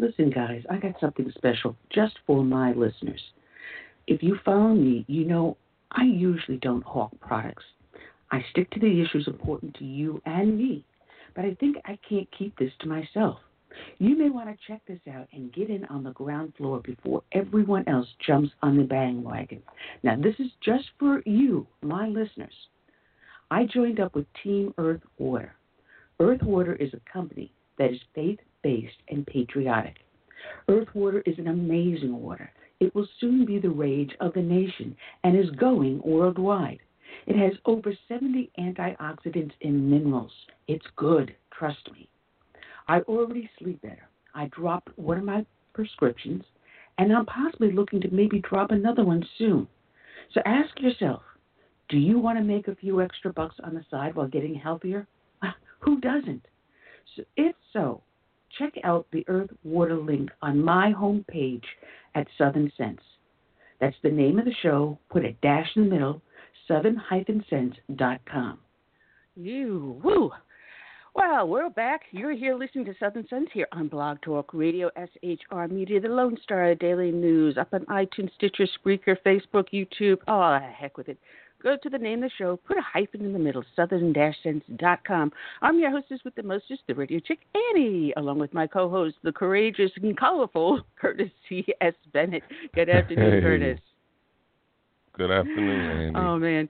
Listen, guys, I got something special just for my listeners. If you follow me, you know I usually don't hawk products. I stick to the issues important to you and me, but I think I can't keep this to myself. You may want to check this out and get in on the ground floor before everyone else jumps on the bandwagon. Now, this is just for you, my listeners. I joined up with Team Earth Water. Earth Water is a company that is faith based and patriotic. Earth Water is an amazing water. It will soon be the rage of the nation and is going worldwide. It has over 70 antioxidants and minerals. It's good, trust me. I already sleep better. I dropped one of my prescriptions, and I'm possibly looking to maybe drop another one soon. So ask yourself do you want to make a few extra bucks on the side while getting healthier? Who doesn't? So if so, check out the Earth Water link on my homepage at Southern Sense. That's the name of the show. Put a dash in the middle, southern-sense.com. You, woo. Well, we're back. You're here listening to Southern Sense here on Blog Talk Radio, SHR Media, the Lone Star Daily News, up on iTunes, Stitcher, Spreaker, Facebook, YouTube. Oh, heck with it. Go to the name of the show, put a hyphen in the middle, southern-sense.com. I'm your hostess with the mostest, the radio chick, Annie, along with my co-host, the courageous and colorful Curtis C.S. Bennett. Good afternoon, Hey. Curtis. Good afternoon, Andy. Oh, man.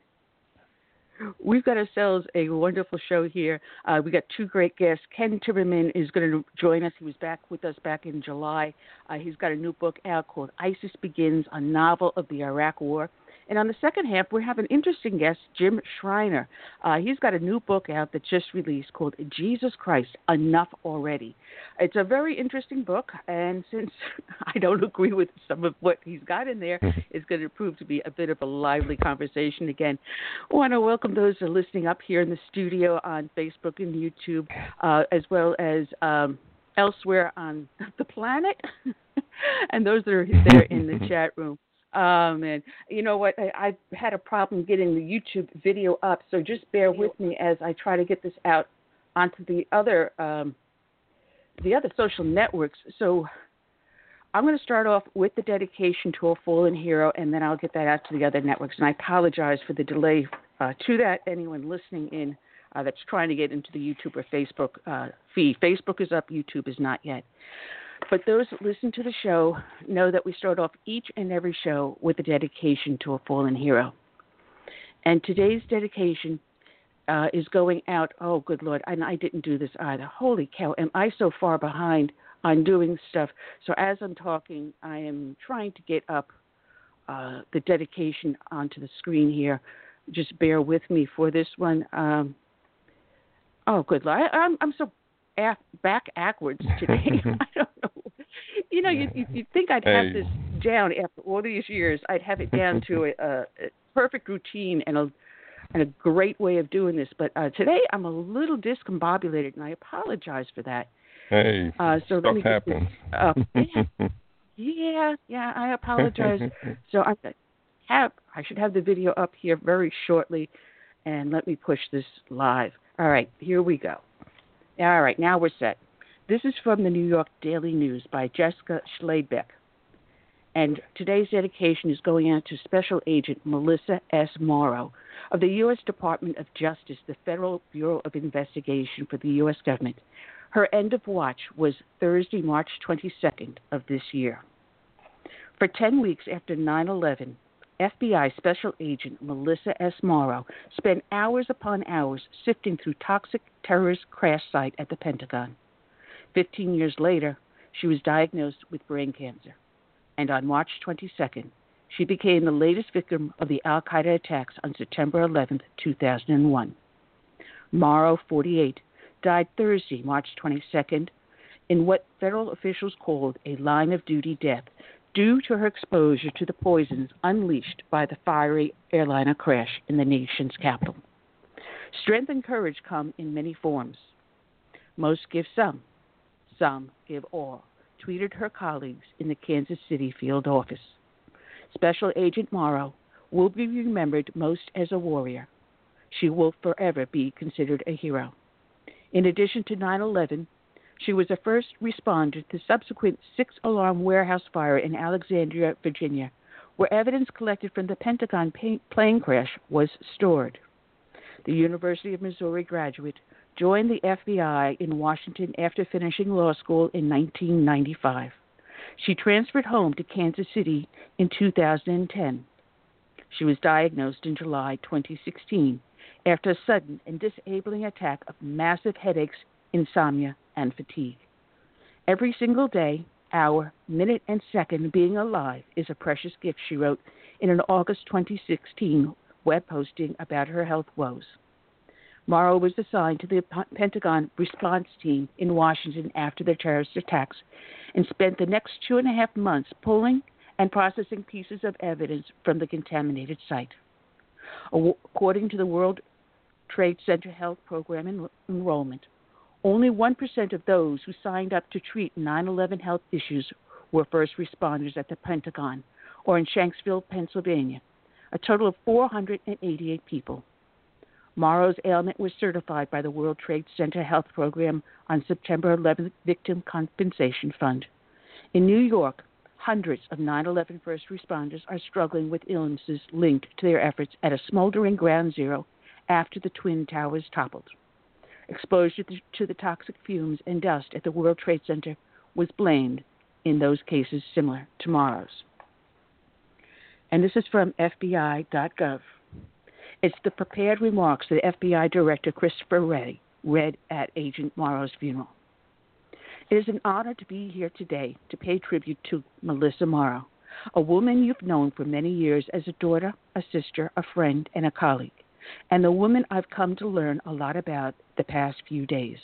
We've got ourselves a wonderful show here. Uh, we got two great guests. Ken Timmerman is going to join us. He was back with us back in July. Uh, he's got a new book out called ISIS Begins, a novel of the Iraq War. And on the second half, we have an interesting guest, Jim Shriner. Uh, he's got a new book out that just released called Jesus Christ, Enough Already. It's a very interesting book, and since I don't agree with some of what he's got in there, it's going to prove to be a bit of a lively conversation again. I want to welcome those that are listening up here in the studio on Facebook and YouTube, uh, as well as um, elsewhere on the planet, and those that are there in the chat room. Oh man, you know what? I, I had a problem getting the YouTube video up, so just bear with me as I try to get this out onto the other um, the other social networks. So I'm going to start off with the dedication to a fallen hero, and then I'll get that out to the other networks. And I apologize for the delay uh, to that. Anyone listening in uh, that's trying to get into the YouTube or Facebook uh, feed. Facebook is up, YouTube is not yet. But those that listen to the show know that we start off each and every show with a dedication to a fallen hero. And today's dedication uh, is going out. Oh, good Lord. And I didn't do this either. Holy cow. Am I so far behind on doing stuff? So as I'm talking, I am trying to get up uh, the dedication onto the screen here. Just bear with me for this one. Um, oh, good Lord. I, I'm, I'm so back backwards today. I don't know. You know, you you you'd think I'd have Hey. this down after all these years. I'd have it down to a, a, perfect routine and a and a great way of doing this. But uh, today I'm a little discombobulated, and I apologize for that. Hey, Uh, so let me get this happens. up. Yeah, yeah, yeah. I apologize. So I have I should have the video up here very shortly, and let me push this live. All right, here we go. All right, now we're set. This is from the New York Daily News by Jessica Schladebeck. And today's dedication is going out to Special Agent Melissa S. Morrow of the U.S. Department of Justice, the Federal Bureau of Investigation for the U.S. government. Her end of watch was Thursday, March 22nd of this year. For 10 weeks after 9 11, FBI Special Agent Melissa S. Morrow spent hours upon hours sifting through toxic terrorist crash site at the Pentagon. Fifteen years later, she was diagnosed with brain cancer, and on March 22nd, she became the latest victim of the Al Qaeda attacks on September 11, 2001. Morrow, 48, died Thursday, March 22nd, in what federal officials called a line of duty death due to her exposure to the poisons unleashed by the fiery airliner crash in the nation's capital. Strength and courage come in many forms. Most give some, some give all, tweeted her colleagues in the Kansas City field office. Special Agent Morrow will be remembered most as a warrior. She will forever be considered a hero. In addition to 9 11, she was a first responder to the subsequent six alarm warehouse fire in Alexandria, Virginia, where evidence collected from the Pentagon plane crash was stored. The University of Missouri graduate joined the FBI in Washington after finishing law school in 1995. She transferred home to Kansas City in 2010. She was diagnosed in July 2016 after a sudden and disabling attack of massive headaches, insomnia, and fatigue. Every single day, hour, minute, and second being alive is a precious gift, she wrote in an August 2016 web posting about her health woes. Morrow was assigned to the Pentagon response team in Washington after the terrorist attacks and spent the next two and a half months pulling and processing pieces of evidence from the contaminated site. According to the World Trade Center Health Program en- enrollment, only 1% of those who signed up to treat 9 11 health issues were first responders at the Pentagon or in Shanksville, Pennsylvania, a total of 488 people. Morrow's ailment was certified by the World Trade Center Health Program on September 11th Victim Compensation Fund. In New York, hundreds of 9 11 first responders are struggling with illnesses linked to their efforts at a smoldering ground zero after the Twin Towers toppled. Exposure to the toxic fumes and dust at the World Trade Center was blamed in those cases similar to Morrow's. And this is from FBI.gov. It's the prepared remarks that FBI Director Christopher Wray read at Agent Morrow's funeral. It is an honor to be here today to pay tribute to Melissa Morrow, a woman you've known for many years as a daughter, a sister, a friend, and a colleague and the woman I've come to learn a lot about the past few days.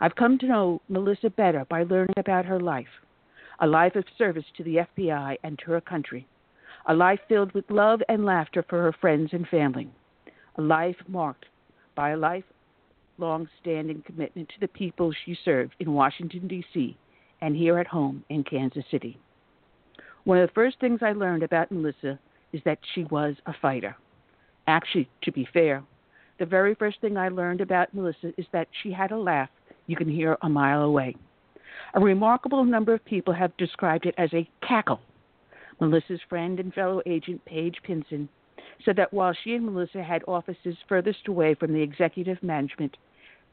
I've come to know Melissa better by learning about her life, a life of service to the FBI and to her country, a life filled with love and laughter for her friends and family, a life marked by a lifelong standing commitment to the people she served in Washington, D.C., and here at home in Kansas City. One of the first things I learned about Melissa is that she was a fighter. Actually, to be fair, the very first thing I learned about Melissa is that she had a laugh you can hear a mile away. A remarkable number of people have described it as a cackle. Melissa's friend and fellow agent Paige Pinson said that while she and Melissa had offices furthest away from the executive management,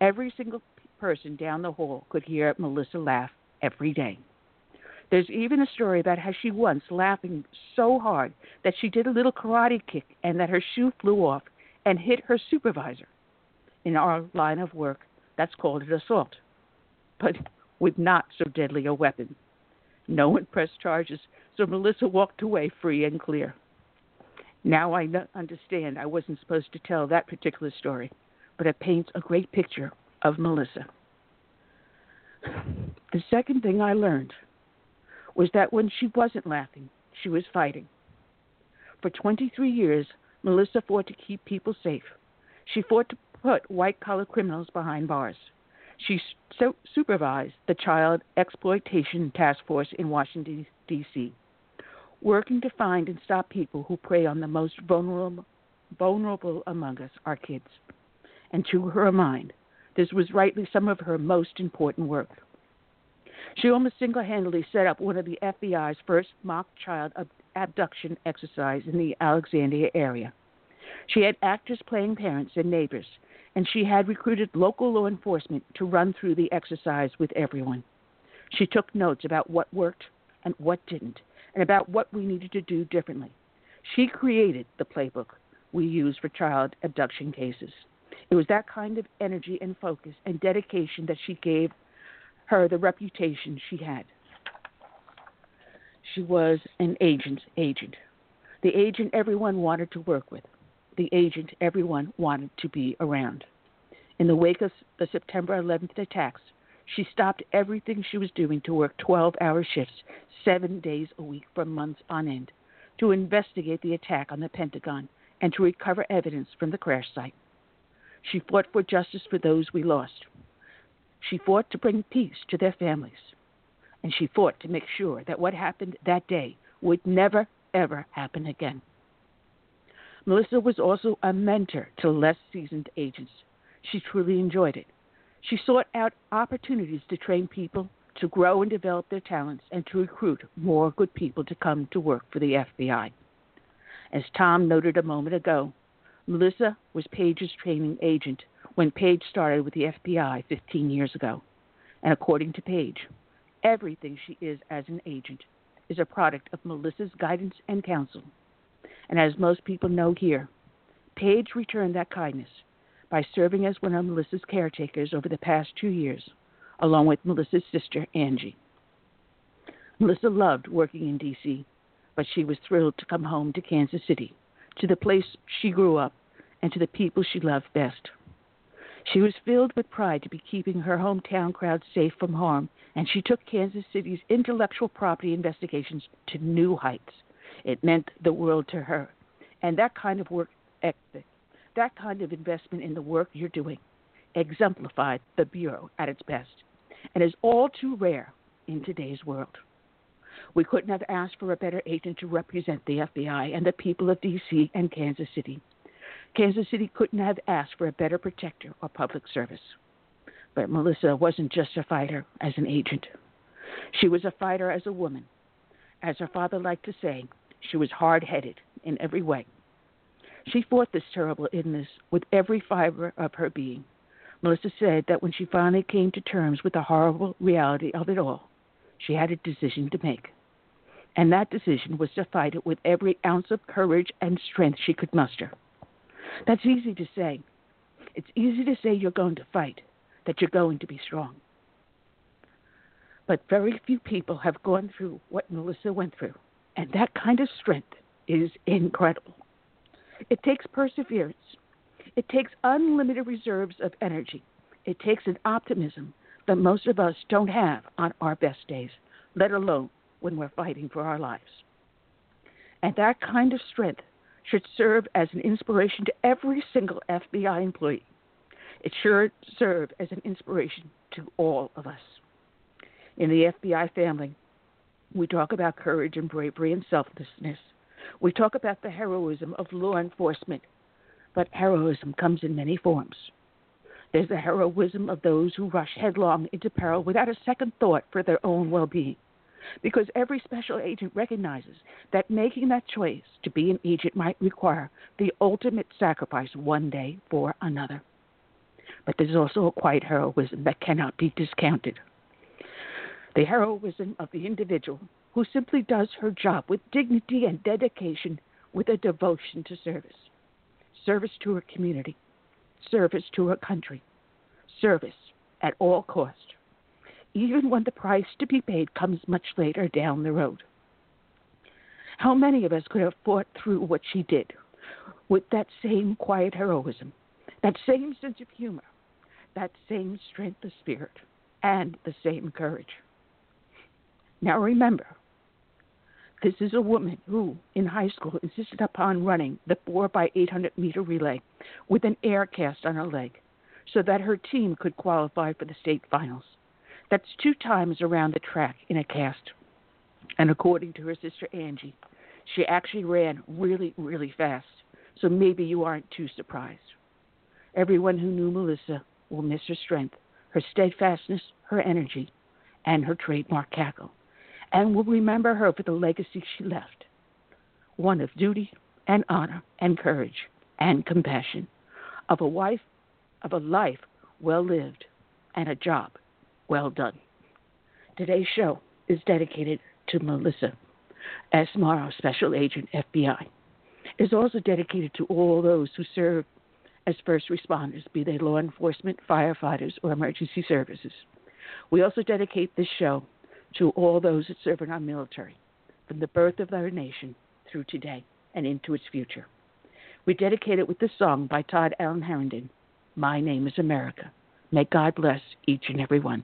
every single person down the hall could hear Melissa laugh every day. There's even a story about how she once laughing so hard that she did a little karate kick and that her shoe flew off and hit her supervisor. In our line of work, that's called an assault, but with not so deadly a weapon. No one pressed charges, so Melissa walked away free and clear. Now I understand I wasn't supposed to tell that particular story, but it paints a great picture of Melissa. The second thing I learned was that when she wasn't laughing, she was fighting. For 23 years, Melissa fought to keep people safe. She fought to put white collar criminals behind bars. She so- supervised the Child Exploitation Task Force in Washington, D.C., working to find and stop people who prey on the most vulnerable, vulnerable among us, our kids. And to her mind, this was rightly some of her most important work. She almost single handedly set up one of the FBI's first mock child abduction exercise in the Alexandria area. She had actors playing parents and neighbors, and she had recruited local law enforcement to run through the exercise with everyone. She took notes about what worked and what didn't, and about what we needed to do differently. She created the playbook we use for child abduction cases. It was that kind of energy and focus and dedication that she gave her the reputation she had. She was an agent's agent, the agent everyone wanted to work with, the agent everyone wanted to be around. In the wake of the September 11th attacks, she stopped everything she was doing to work 12 hour shifts, seven days a week for months on end, to investigate the attack on the Pentagon and to recover evidence from the crash site. She fought for justice for those we lost. She fought to bring peace to their families. And she fought to make sure that what happened that day would never, ever happen again. Melissa was also a mentor to less seasoned agents. She truly enjoyed it. She sought out opportunities to train people to grow and develop their talents and to recruit more good people to come to work for the FBI. As Tom noted a moment ago, Melissa was Paige's training agent when Paige started with the FBI 15 years ago. And according to Paige, everything she is as an agent is a product of Melissa's guidance and counsel. And as most people know here, Paige returned that kindness by serving as one of Melissa's caretakers over the past two years, along with Melissa's sister, Angie. Melissa loved working in D.C., but she was thrilled to come home to Kansas City, to the place she grew up, and to the people she loved best. She was filled with pride to be keeping her hometown crowd safe from harm, and she took Kansas City's intellectual property investigations to new heights. It meant the world to her. And that kind of work ethic that kind of investment in the work you're doing exemplified the Bureau at its best and is all too rare in today's world. We couldn't have asked for a better agent to represent the FBI and the people of D.C. and Kansas City. Kansas City couldn't have asked for a better protector or public service. But Melissa wasn't just a fighter as an agent. She was a fighter as a woman. As her father liked to say, she was hard headed in every way. She fought this terrible illness with every fiber of her being. Melissa said that when she finally came to terms with the horrible reality of it all, she had a decision to make. And that decision was to fight it with every ounce of courage and strength she could muster. That's easy to say. It's easy to say you're going to fight, that you're going to be strong. But very few people have gone through what Melissa went through, and that kind of strength is incredible. It takes perseverance. It takes unlimited reserves of energy. It takes an optimism that most of us don't have on our best days, let alone when we're fighting for our lives. And that kind of strength should serve as an inspiration to every single FBI employee. It should serve as an inspiration to all of us. In the FBI family, we talk about courage and bravery and selflessness we talk about the heroism of law enforcement, but heroism comes in many forms. There's the heroism of those who rush headlong into peril without a second thought for their own well being. Because every special agent recognizes that making that choice to be an agent might require the ultimate sacrifice one day for another. But there's also a quiet heroism that cannot be discounted. The heroism of the individual who simply does her job with dignity and dedication with a devotion to service service to her community, service to her country, service at all cost, even when the price to be paid comes much later down the road. How many of us could have fought through what she did with that same quiet heroism, that same sense of humor, that same strength of spirit, and the same courage? Now remember, this is a woman who, in high school, insisted upon running the 4 by 800 meter relay with an air cast on her leg so that her team could qualify for the state finals. That's two times around the track in a cast. And according to her sister Angie, she actually ran really, really fast. So maybe you aren't too surprised. Everyone who knew Melissa will miss her strength, her steadfastness, her energy, and her trademark cackle, and will remember her for the legacy she left one of duty and honor and courage and compassion, of a wife, of a life well lived, and a job well done. Today's show is dedicated to Melissa S. Morrow, Special Agent FBI. Is also dedicated to all those who serve as first responders, be they law enforcement, firefighters, or emergency services. We also dedicate this show to all those that serve in our military, from the birth of our nation through today and into its future. We dedicate it with this song by Todd Allen Herndon, My Name is America. May God bless each and every one.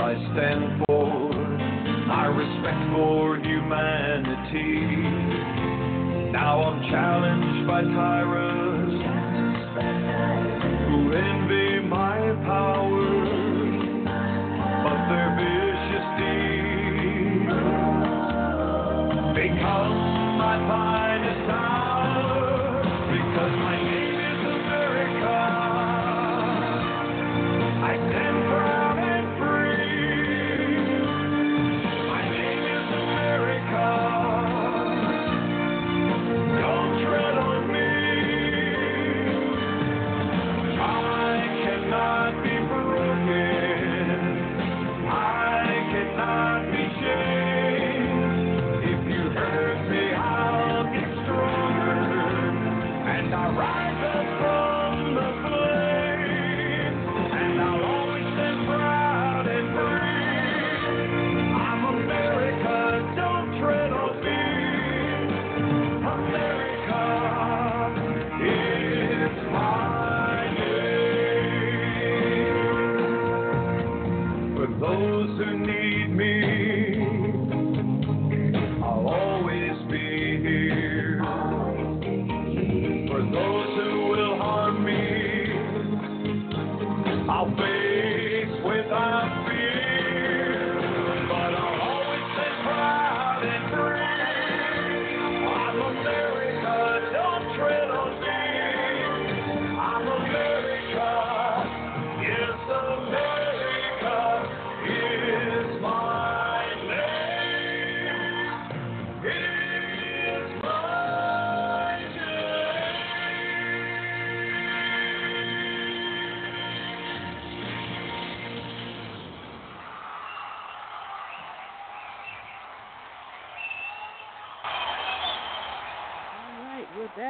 I stand for, my respect for humanity. Now I'm challenged by tyrants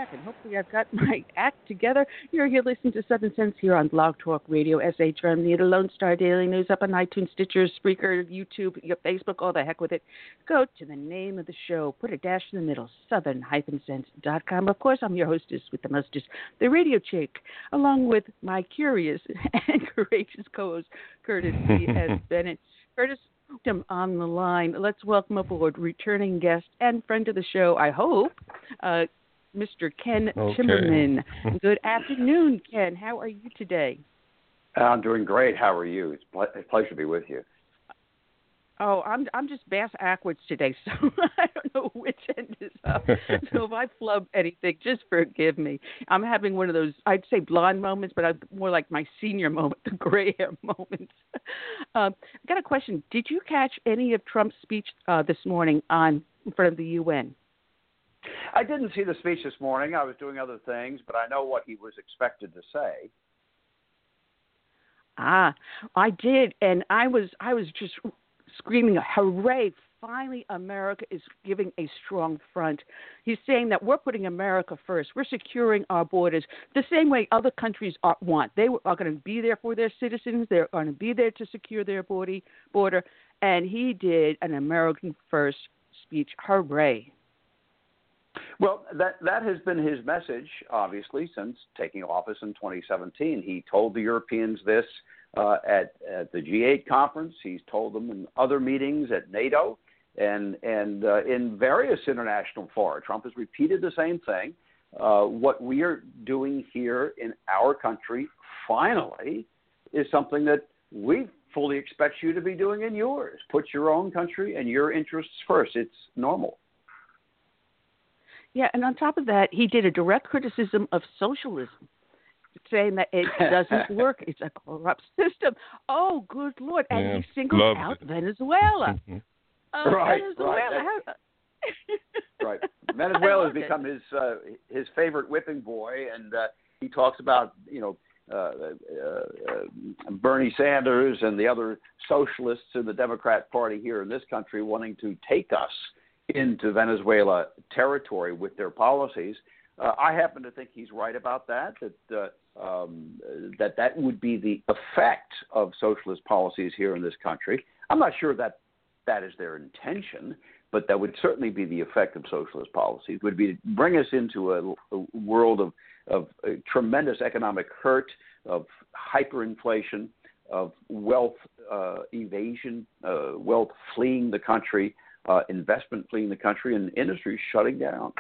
back, and hopefully I've got my act together. You're here listening to Southern Sense here on Blog Talk Radio, SHM, the Lone Star Daily News, up on iTunes, Stitcher, Spreaker, YouTube, your Facebook, all the heck with it. Go to the name of the show, put a dash in the middle, southern-sense.com. Of course, I'm your hostess with the mostest, the radio chick, along with my curious and courageous co-host, Curtis B. S. Bennett. Curtis, on the line. Let's welcome aboard returning guest and friend of the show, I hope, uh, Mr. Ken Okay. Timmerman. Good afternoon, Ken. How are you today? I'm doing great. How are you? It's ple- a pleasure to be with you. Oh, I'm I'm just bass backwards today, so I don't know which end is up. so if I flub anything, just forgive me. I'm having one of those I'd say blonde moments, but I'm more like my senior moment, the gray hair moments. um, I got a question. Did you catch any of Trump's speech uh, this morning on in front of the UN? I didn't see the speech this morning. I was doing other things, but I know what he was expected to say. Ah, I did, and I was I was just screaming, "Hooray! Finally, America is giving a strong front." He's saying that we're putting America first. We're securing our borders the same way other countries are, want. They are going to be there for their citizens. They're going to be there to secure their border. Border, and he did an American first speech. Hooray! Well, that that has been his message, obviously, since taking office in 2017. He told the Europeans this uh, at at the G8 conference. He's told them in other meetings at NATO and and uh, in various international fora. Trump has repeated the same thing. Uh, what we are doing here in our country, finally, is something that we fully expect you to be doing in yours. Put your own country and your interests first. It's normal. Yeah, and on top of that, he did a direct criticism of socialism, saying that it doesn't work. It's a corrupt system. Oh, good lord! And Yeah, he singled out it. Venezuela. Oh, Right, Venezuela. right. How- right. Venezuela has loved it. become his uh, his favorite whipping boy, and uh, he talks about you know uh, uh, uh, Bernie Sanders and the other socialists in the Democrat Party here in this country wanting to take us into Venezuela territory with their policies. Uh, I happen to think he's right about that. That uh, um, that that would be the effect of socialist policies here in this country. I'm not sure that that is their intention, but that would certainly be the effect of socialist policies. Would be to bring us into a, a world of of uh, tremendous economic hurt, of hyperinflation, of wealth uh, evasion, uh, wealth fleeing the country, uh, investment fleeing the country, and industries shutting down.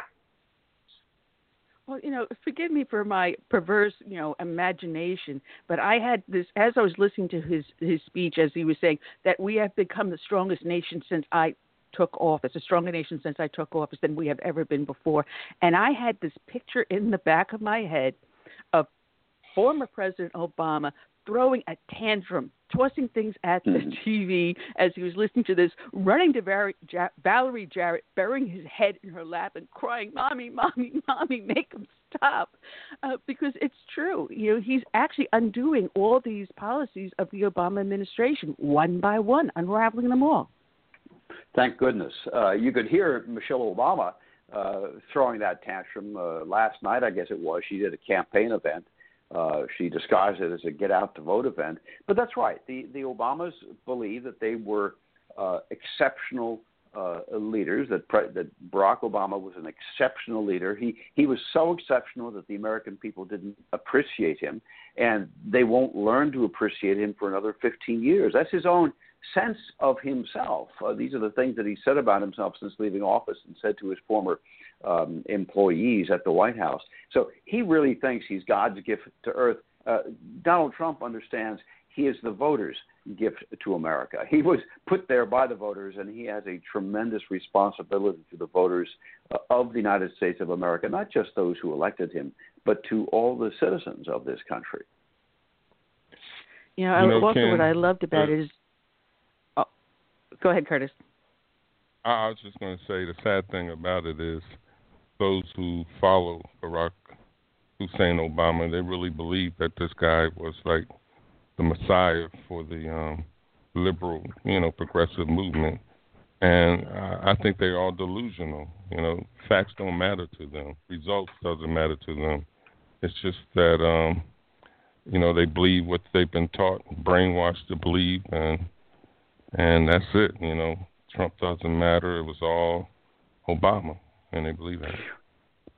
Well, you know, forgive me for my perverse, you know, imagination, but I had this as I was listening to his his speech as he was saying that we have become the strongest nation since I took office, a stronger nation since I took office than we have ever been before. And I had this picture in the back of my head of former President Obama throwing a tantrum, tossing things at the Mhm. TV as he was listening to this, running to Val- ja- Valerie Jarrett, burying his head in her lap and crying, "Mommy, mommy, mommy, make him stop," uh, because it's true. You know, he's actually undoing all these policies of the Obama administration one by one, unraveling them all. Thank goodness. Uh, you could hear Michelle Obama uh, throwing that tantrum uh, last night, I guess it was. She did a campaign event. Uh, she disguised it as a get out to vote event. But that's right. The, the Obamas believe that they were uh, exceptional uh, leaders, that, pre- that Barack Obama was an exceptional leader. He, he was so exceptional that the American people didn't appreciate him, and they won't learn to appreciate him for another 15 years. That's his own sense of himself. Uh, these are the things that he said about himself since leaving office and said to his former um, employees at the White House. So he really thinks he's God's gift to earth. Uh, Donald Trump understands he is the voters' gift to America. He was put there by the voters, and he has a tremendous responsibility to the voters uh, of the United States of America, not just those who elected him, but to all the citizens of this country. You know, You know, also Ken, what I loved about uh, it is. Oh, go ahead, Curtis. I, I was just going to say the sad thing about it is those who follow Barack Hussein Obama, they really believe that this guy was like the messiah for the um, liberal, you know, progressive movement. and I, I think they're all delusional. You know, facts don't matter to them. Results doesn't matter to them. It's just that um, you know they believe what they've been taught, brainwashed to believe, and and that's it. You know, Trump doesn't matter. It was all Obama, and they believe that.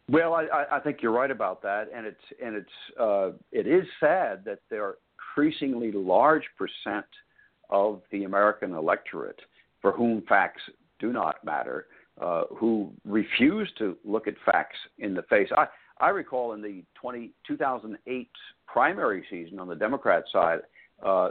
Well, I, I think you're right about that, and it's and it's uh, it is sad that there are increasingly large percent of the American electorate for whom facts do not matter, uh, who refuse to look at facts in the face. I, I recall in the 20, 2008 primary season on the Democrat side, uh,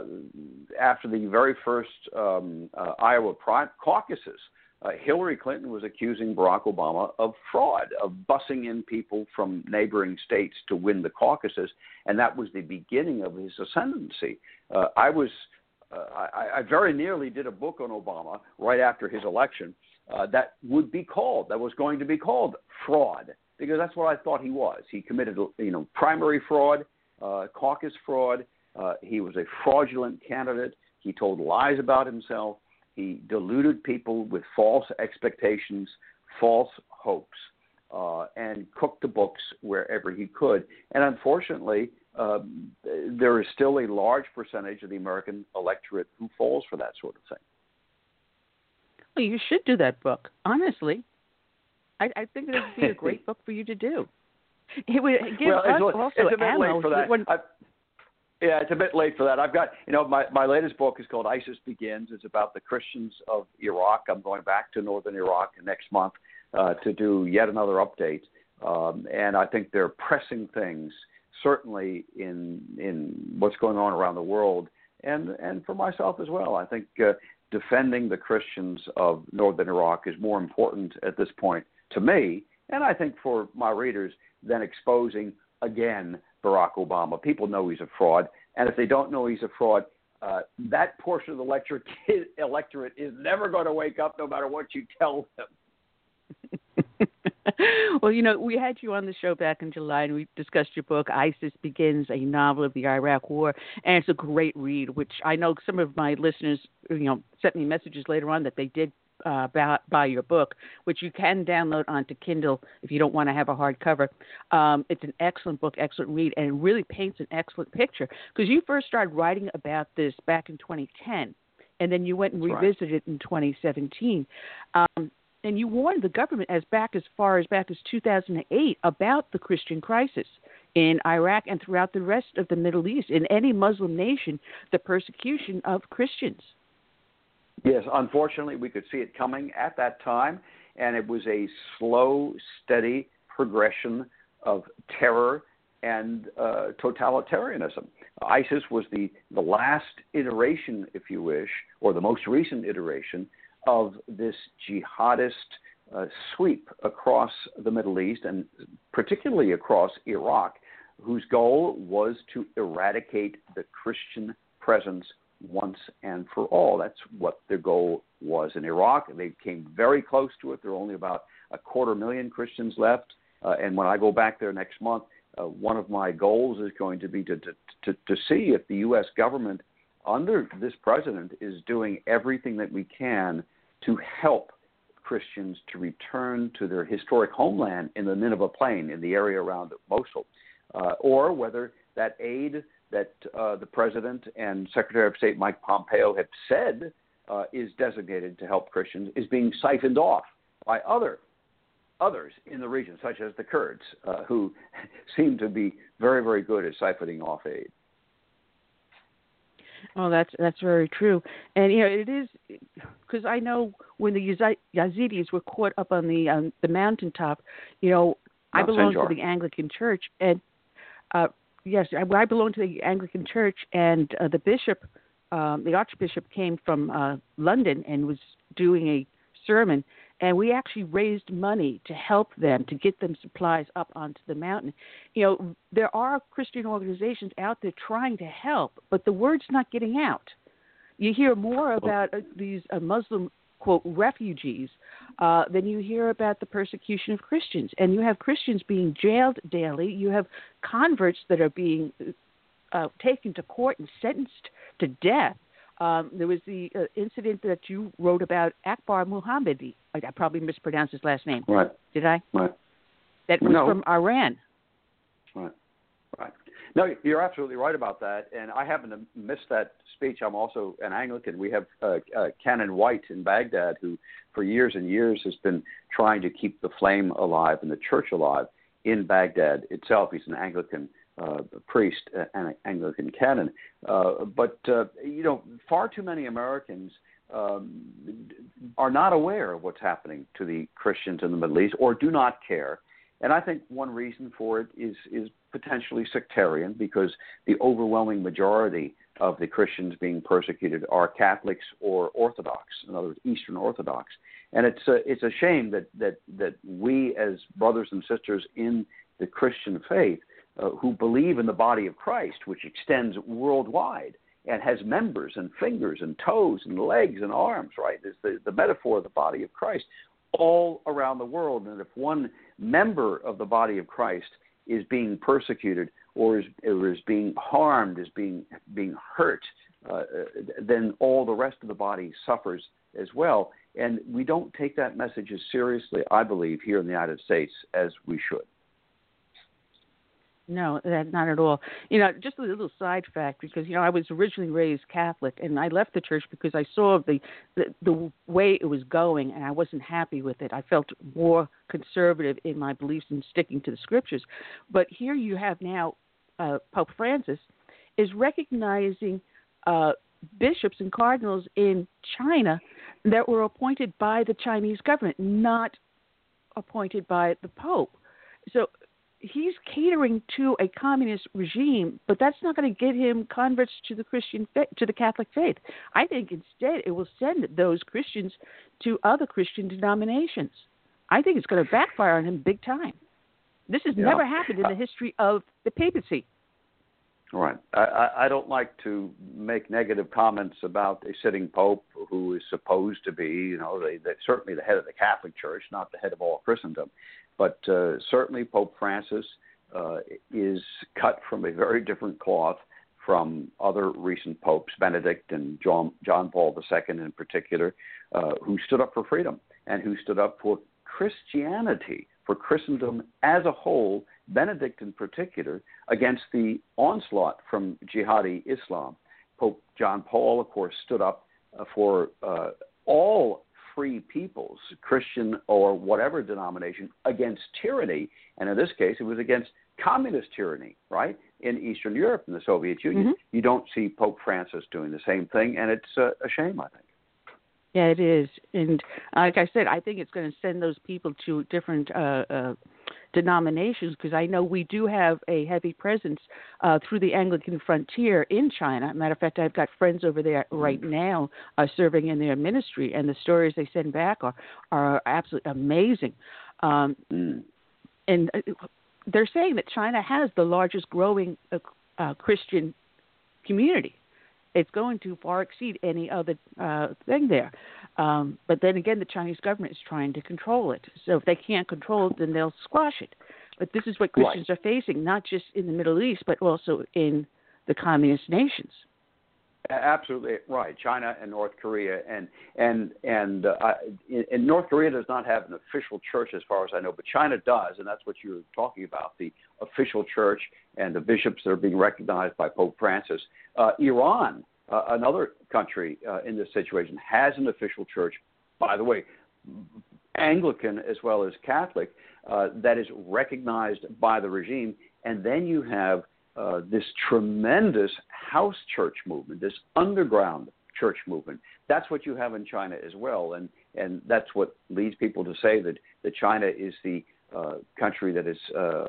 after the very first um, uh, Iowa pri- caucuses, uh, Hillary Clinton was accusing Barack Obama of fraud, of bussing in people from neighboring states to win the caucuses, and that was the beginning of his ascendancy. Uh, I was, uh, I, I very nearly did a book on Obama right after his election uh, that would be called, that was going to be called fraud, because that's what I thought he was. He committed, you know, primary fraud, uh, caucus fraud. Uh, he was a fraudulent candidate. He told lies about himself he deluded people with false expectations, false hopes, uh, and cooked the books wherever he could. And unfortunately, um, there is still a large percentage of the American electorate who falls for that sort of thing. Well, you should do that book, honestly. I, I think it would be a great book for you to do. It would give well, us it's, also it's a bit ammo. late for that. When, yeah, it's a bit late for that. I've got, you know, my, my latest book is called ISIS Begins. It's about the Christians of Iraq. I'm going back to northern Iraq next month uh, to do yet another update. Um, and I think there are pressing things, certainly in in what's going on around the world, and and for myself as well. I think uh, defending the Christians of northern Iraq is more important at this point to me, and I think for my readers, than exposing again Barack Obama. People know he's a fraud, and if they don't know he's a fraud, uh, that portion of the electorate, electorate is never going to wake up, no matter what you tell them. well, you know, we had you on the show back in July, and we discussed your book, ISIS Begins, a novel of the Iraq War, and it's a great read. Which I know some of my listeners, you know, sent me messages later on that they did uh, buy, buy your book, which you can download onto Kindle if you don't want to have a hardcover. Um, it's an excellent book, excellent read, and it really paints an excellent picture. Because you first started writing about this back in 2010, and then you went and That's revisited right. it in 2017. Um, and you warned the government as back as far as back as 2008 about the Christian crisis in Iraq and throughout the rest of the Middle East, in any Muslim nation, the persecution of Christians. Yes, unfortunately, we could see it coming at that time, and it was a slow, steady progression of terror and uh, totalitarianism. ISIS was the, the last iteration, if you wish, or the most recent iteration of this jihadist uh, sweep across the Middle East and particularly across Iraq, whose goal was to eradicate the Christian presence once and for all. That's what their goal was in Iraq. They came very close to it. There are only about a quarter million Christians left. Uh, and when I go back there next month, uh, one of my goals is going to be to, to, to, to see if the U.S. government, under this president, is doing everything that we can to help Christians to return to their historic homeland in the Nineveh Plain, in the area around Mosul, uh, or whether that aid that uh, the president and Secretary of State Mike Pompeo have said uh, is designated to help Christians is being siphoned off by other others in the region, such as the Kurds, uh, who seem to be very, very good at siphoning off aid. Oh, that's that's very true, and you know it is because I know when the Yazidis were caught up on the um, the mountaintop, you know I belong to the Anglican Church, and uh, yes, I, I belong to the Anglican Church, and uh, the bishop, um, the Archbishop, came from uh, London and was doing a sermon, and we actually raised money to help them to get them supplies up onto the mountain. You know, there are Christian organizations out there trying to help, but the word's not getting out. You hear more about uh, these uh, Muslim quote refugees uh, then you hear about the persecution of Christians, and you have Christians being jailed daily. You have converts that are being uh, taken to court and sentenced to death Um, there was the uh, incident that you wrote about Akbar Muhammadi. I, I probably mispronounced his last name. Right. Did I? Right. That was No. from Iran. Right. Right. No, you're absolutely right about that. And I happen to miss that speech. I'm also an Anglican. We have uh, uh, Canon White in Baghdad, who for years and years has been trying to keep the flame alive and the church alive in Baghdad itself. He's an Anglican uh, priest uh, and an Anglican canon. Uh, but, uh, you know, far too many Americans um, are not aware of what's happening to the Christians in the Middle East or do not care. And I think one reason for it is is potentially sectarian because the overwhelming majority of the Christians being persecuted are Catholics or Orthodox, in other words, Eastern Orthodox. And it's a, it's a shame that, that, that we as brothers and sisters in the Christian faith uh, who believe in the body of Christ, which extends worldwide and has members and fingers and toes and legs and arms, right? It's the, the metaphor of the body of Christ all around the world. And if one member of the body of Christ is being persecuted or is, or is being harmed, is being being hurt, uh, then all the rest of the body suffers as well. And we don't take that message as seriously, I believe, here in the United States as we should. No, that not at all. You know, just a little side fact because you know I was originally raised Catholic and I left the church because I saw the, the the way it was going and I wasn't happy with it. I felt more conservative in my beliefs and sticking to the scriptures. But here you have now uh, Pope Francis is recognizing uh, bishops and cardinals in China that were appointed by the Chinese government, not appointed by the Pope. So he's catering to a communist regime, but that's not going to get him converts to the Christian faith, to the Catholic faith. I think instead it will send those Christians to other Christian denominations. I think it's going to backfire on him big time. This has Yeah. never happened in the history of the papacy. Right. I, I, I don't like to make negative comments about a sitting pope who is supposed to be, you know, they, they, certainly the head of the Catholic Church, not the head of all Christendom. But uh, certainly Pope Francis uh, is cut from a very different cloth from other recent popes, Benedict and John, John Paul II in particular, uh, who stood up for freedom and who stood up for Christianity, for Christendom as a whole, Benedict in particular, against the onslaught from jihadi Islam. Pope John Paul, of course, stood up uh, for uh, all free peoples, Christian or whatever denomination, against tyranny. And in this case, it was against communist tyranny, right? In Eastern Europe and the Soviet Union. Mhm. You don't see Pope Francis doing the same thing, and it's uh, a shame, I think. Yeah, it is, and like I said, I think it's going to send those people to different uh, uh, denominations because I know we do have a heavy presence uh, through the Anglican frontier in China. Matter of fact, I've got friends over there right now uh, serving in their ministry, and the stories they send back are are absolutely amazing. Um, Mm. and uh, they're saying that China has the largest growing uh, Christian community. It's going to far exceed any other uh, thing there. Um, but then again, the Chinese government is trying to control it. So if they can't control it, then they'll squash it. But this is what Right. Christians are facing, not just in the Middle East, but also in the communist nations. Absolutely right. China and North Korea, and and and uh, North Korea does not have an official church, as far as I know, but China does, and that's what you're talking about: the official church and the bishops that are being recognized by Pope Francis. Uh, Iran, uh, another country uh, in this situation, has an official church. By the way, Anglican as well as Catholic, uh, that is recognized by the regime, and then you have uh, this tremendous house church movement, this underground church movement. That's what you have in China as well, and and that's what leads people to say that that China is the uh, country that is uh,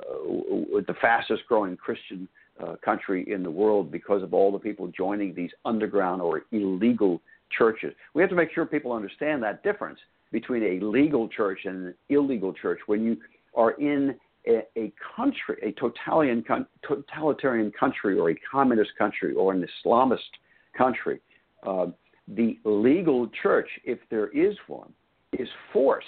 the fastest growing Christian uh, country in the world because of all the people joining these underground or illegal churches. We have to make sure people understand that difference between a legal church and an illegal church. When you are in a, a country, a totalitarian, totalitarian country, or a communist country, or an Islamist country, uh, the legal church, if there is one, is forced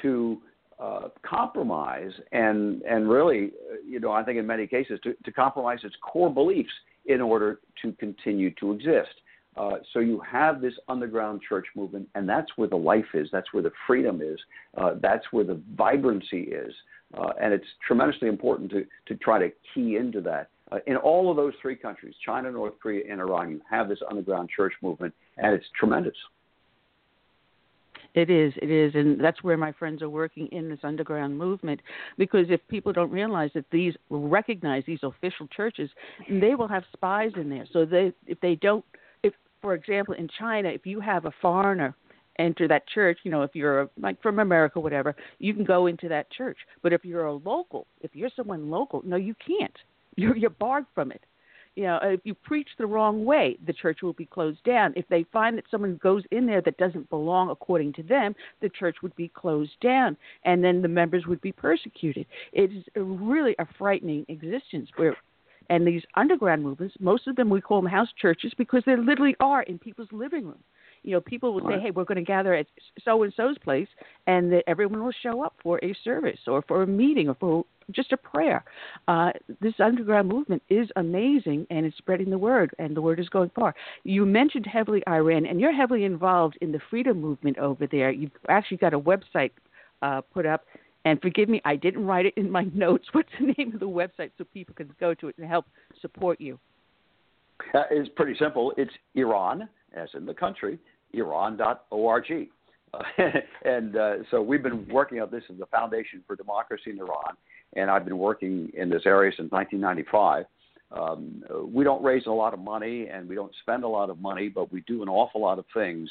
to uh, compromise and and really, uh, you know, I think in many cases to, to compromise its core beliefs in order to continue to exist. Uh, so you have this underground church movement, and that's where the life is. That's where the freedom is. Uh, that's where the vibrancy is. Uh, and it's tremendously important to, to try to key into that. Uh, in all of those three countries, China, North Korea, and Iran, you have this underground church movement, and it's tremendous. It is, it is, and that's where my friends are working in this underground movement. Because if people don't realize that these recognize these official churches, they will have spies in there. So they, if they don't, if for example in China, if you have a foreigner enter that church, you know, if you're like from America, whatever, you can go into that church. But if you're a local, if you're someone local, no, you can't. You're you're barred from it you know, if you preach the wrong way, the church will be closed down. If they find that someone goes in there that doesn't belong according to them, the church would be closed down, and then the members would be persecuted. It is a really a frightening existence where. And these underground movements, most of them we call them house churches because they literally are in people's living rooms. You know, people will say, "Hey, we're going to gather at so and so's place," and that everyone will show up for a service or for a meeting or for just a prayer. Uh, this underground movement is amazing, and it's spreading the word, and the word is going far. You mentioned heavily Iran, and you're heavily involved in the freedom movement over there. You've actually got a website uh, put up. And forgive me, I didn't write it in my notes. What's the name of the website so people can go to it and help support you? Uh, it's pretty simple. It's Iran, as in the country, Iran.org. Uh, and uh, so we've been working on this as the Foundation for Democracy in Iran, and I've been working in this area since 1995. Um, we don't raise a lot of money and we don't spend a lot of money, but we do an awful lot of things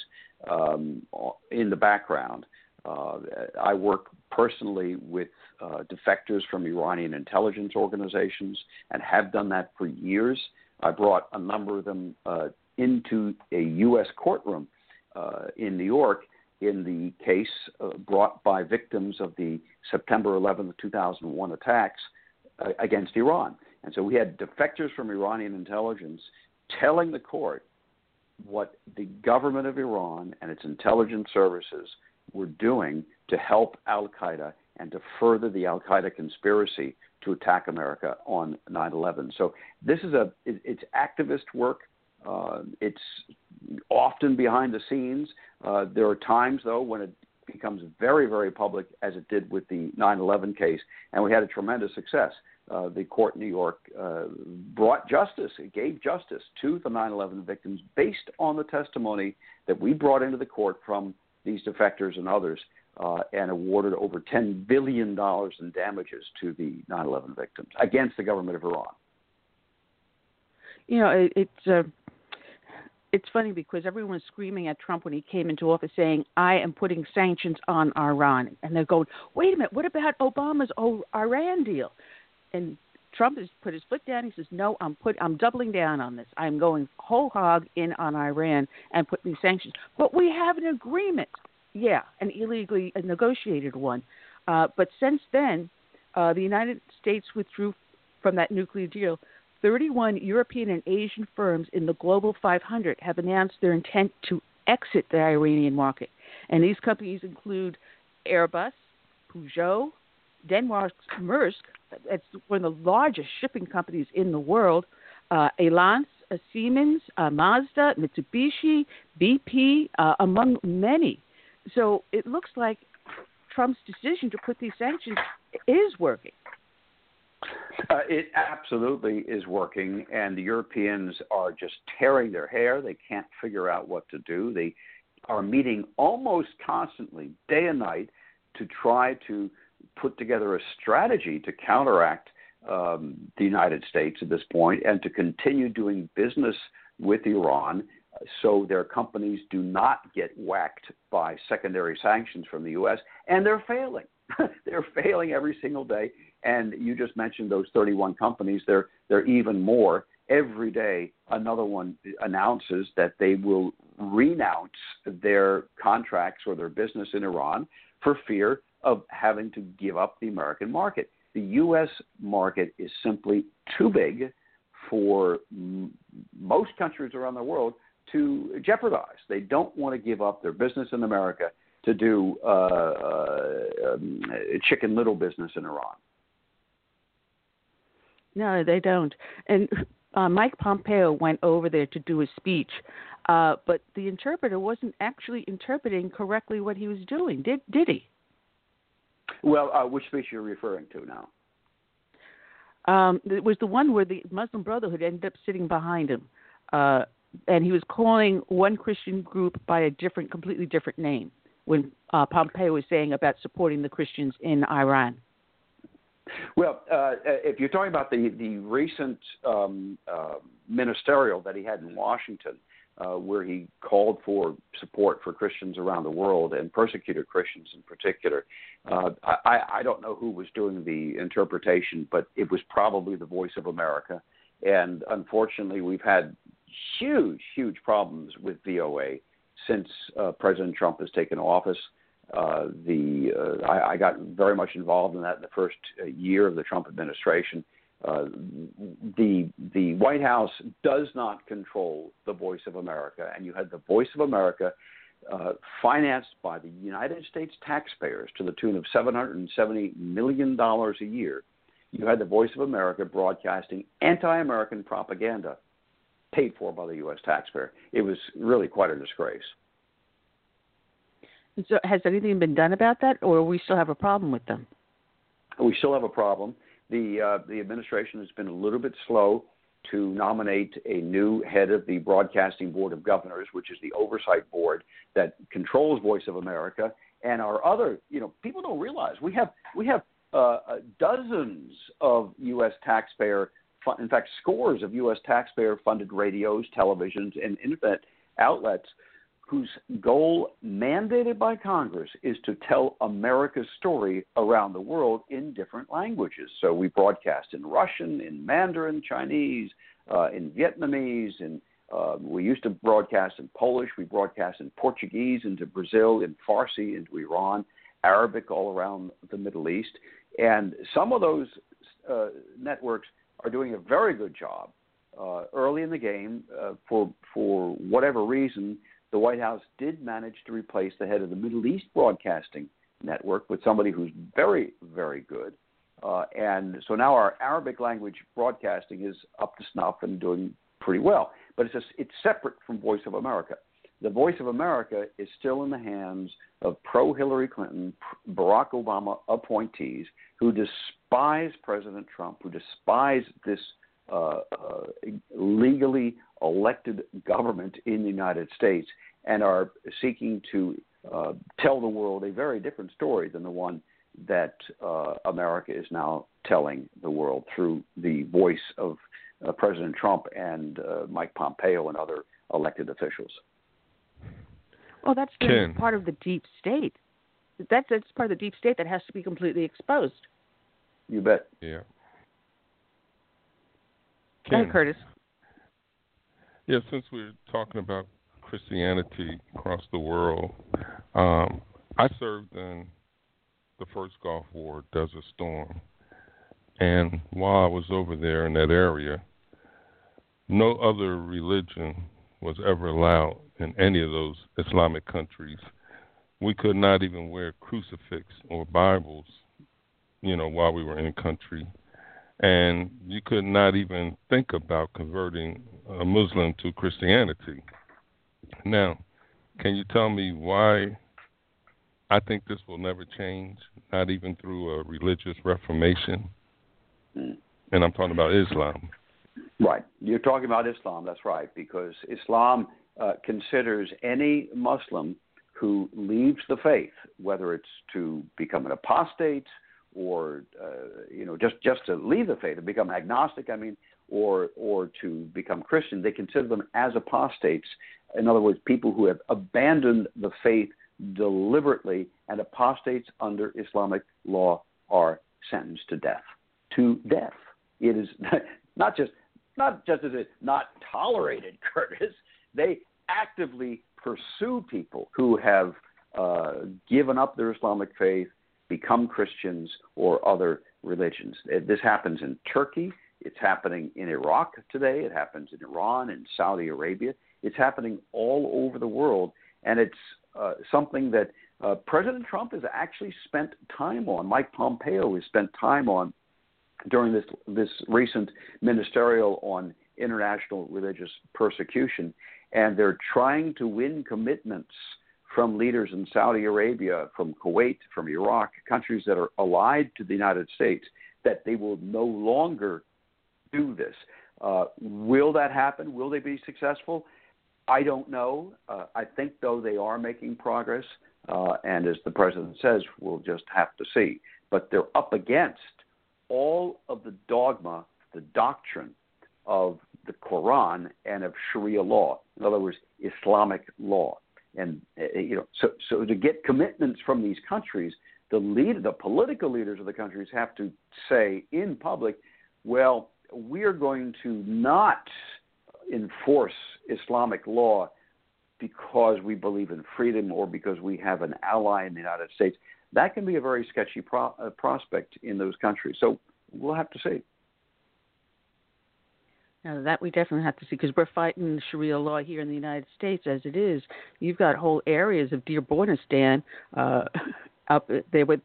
um, in the background. Uh, I work personally with uh, defectors from Iranian intelligence organizations and have done that for years. I brought a number of them uh, into a U.S. courtroom uh, in New York in the case uh, brought by victims of the September 11, 2001 attacks uh, against Iran. And so we had defectors from Iranian intelligence telling the court what the government of Iran and its intelligence services were doing to help Al Qaeda and to further the Al Qaeda conspiracy to attack America on 9 11. So this is a, it, it's activist work. Uh, it's often behind the scenes. Uh, there are times, though, when it becomes very, very public, as it did with the 9 11 case, and we had a tremendous success. Uh, the court in New York uh, brought justice, it gave justice to the 9 11 victims based on the testimony that we brought into the court from these defectors and others. Uh, and awarded over $10 billion in damages to the 9 11 victims against the government of Iran. You know, it, it's it's funny because everyone was screaming at Trump when he came into office saying, I am putting sanctions on Iran. And they're going, wait a minute, what about Obama's Iran deal? And Trump has put his foot down. He says, no, I'm put, I'm doubling down on this. I'm going whole hog in on Iran and putting sanctions. But we have an agreement. Yeah, an illegally negotiated one. Uh, but since then, uh, the United States withdrew from that nuclear deal 31 European and Asian firms in the Global 500 have announced their intent to exit the Iranian market. And these companies include Airbus, Peugeot, Denmark's Maersk, that's one of the largest shipping companies in the world, uh, Allianz, uh, Siemens, uh, Mazda, Mitsubishi, BP, uh, among many. So it looks like Trump's decision to put these sanctions is working. Uh, it absolutely is working, and the Europeans are just tearing their hair. They can't figure out what to do. They are meeting almost constantly, day and night, to try to put together a strategy to counteract um, the United States at this point and to continue doing business with Iran so their companies do not get whacked by secondary sanctions from the U.S. And they're failing. they're failing every single day. And you just mentioned those 31 companies. Are even more. Every day, another one announces that they will renounce their contracts or their business in Iran for fear of having to give up the American market. The U.S. market is simply too big for m- most countries around the world to jeopardize. They don't want to give up their business in America to do uh, uh, um, chicken little business in Iran. No, they don't. And uh, Mike Pompeo went over there to do a speech, uh, but the interpreter wasn't actually interpreting correctly what he was doing. Did did he? Well, uh, which speech you're referring to now? Um, it was the one where the Muslim Brotherhood ended up sitting behind him, uh, and he was calling one Christian group by a different, completely different name. When uh, Pompeo was saying about supporting the Christians in Iran. Well, uh, if you're talking about the the recent um, uh, ministerial that he had in Washington, uh, where he called for support for Christians around the world and persecuted Christians in particular, uh, I, I don't know who was doing the interpretation, but it was probably the Voice of America. And unfortunately, we've had huge, huge problems with VOA since uh, President Trump has taken office. Uh, the uh, I, I got very much involved in that in the first uh, year of the Trump administration. Uh, the the White House does not control the Voice of America, and you had the Voice of America uh, financed by the United States taxpayers to the tune of 770 million dollars a year. You had the Voice of America broadcasting anti-American propaganda, paid for by the U.S. taxpayer. It was really quite a disgrace. So, has anything been done about that, or we still have a problem with them? We still have a problem. The uh, the administration has been a little bit slow to nominate a new head of the Broadcasting Board of Governors, which is the oversight board that controls Voice of America, and our other. You know, people don't realize we have we have uh, uh dozens of U.S. taxpayer, in fact, scores of U.S. taxpayer-funded radios, televisions, and internet outlets whose goal, mandated by Congress, is to tell America's story around the world in different languages. So we broadcast in Russian, in Mandarin, Chinese, uh, in Vietnamese, and uh, we used to broadcast in Polish. We broadcast in Portuguese into Brazil, in Farsi into Iran, Arabic all around the Middle East. And some of those uh, networks are doing a very good job uh, early in the game uh, for for whatever reason the White House did manage to replace the head of the Middle East Broadcasting Network with somebody who's very, very good. Uh, and so now our Arabic language broadcasting is up to snuff and doing pretty well. But it's it's separate from Voice of America. The Voice of America is still in the hands of pro Hillary Clinton, Barack Obama appointees who despise President Trump, who despise this uh, uh, legally elected government in the United States and are seeking to uh, tell the world a very different story than the one that uh, America is now telling the world through the voice of uh, President Trump and uh, Mike Pompeo and other elected officials. Well, that's part of the deep state. That's that's part of the deep state that has to be completely exposed. You bet. Yeah. Ahead, Curtis. Yeah, since we're talking about Christianity across the world, um, I served in the first Gulf War, Desert Storm. And while I was over there in that area, no other religion was ever allowed in any of those Islamic countries. We could not even wear crucifix or Bibles, you know, while we were in country. And you could not even think about converting a Muslim to Christianity. Now, can you tell me why I think this will never change, not even through a religious reformation? And I'm talking about Islam. Right. You're talking about Islam, that's right, because Islam uh, considers any Muslim who leaves the faith, whether it's to become an apostate or uh, you know just just to leave the faith and become agnostic. I mean, or or to become Christian, they consider them as apostates. In other words, people who have abandoned the faith deliberately, and apostates under Islamic law are sentenced to death. To death. It is not just not just as it not tolerated, Curtis. They actively pursue people who have uh, given up their Islamic faith, become Christians or other religions. This happens in Turkey. It's happening in Iraq today. It happens in Iran and Saudi Arabia. It's happening all over the world, and it's uh, something that uh, President Trump has actually spent time on. Mike Pompeo has spent time on during this this recent ministerial on international religious persecution, and they're trying to win commitments from leaders in Saudi Arabia, from Kuwait, from Iraq, countries that are allied to the United States, that they will no longer do this. Uh, will that happen? Will they be successful? I don't know. Uh, I think, though, they are making progress. Uh, and as the president says, we'll just have to see. But they're up against all of the dogma, the doctrine of the Quran and of Sharia law. In other words, Islamic law. And uh, you know, so so to get commitments from these countries, the lead, the political leaders of the countries have to say in public, well, we are going to not enforce Islamic law because we believe in freedom or because we have an ally in the United States. That can be a very sketchy pro- uh, prospect in those countries. So we'll have to see. Now that we definitely have to see because we're fighting Sharia law here in the United States as it is. You've got whole areas of Dearbornistan uh, up there with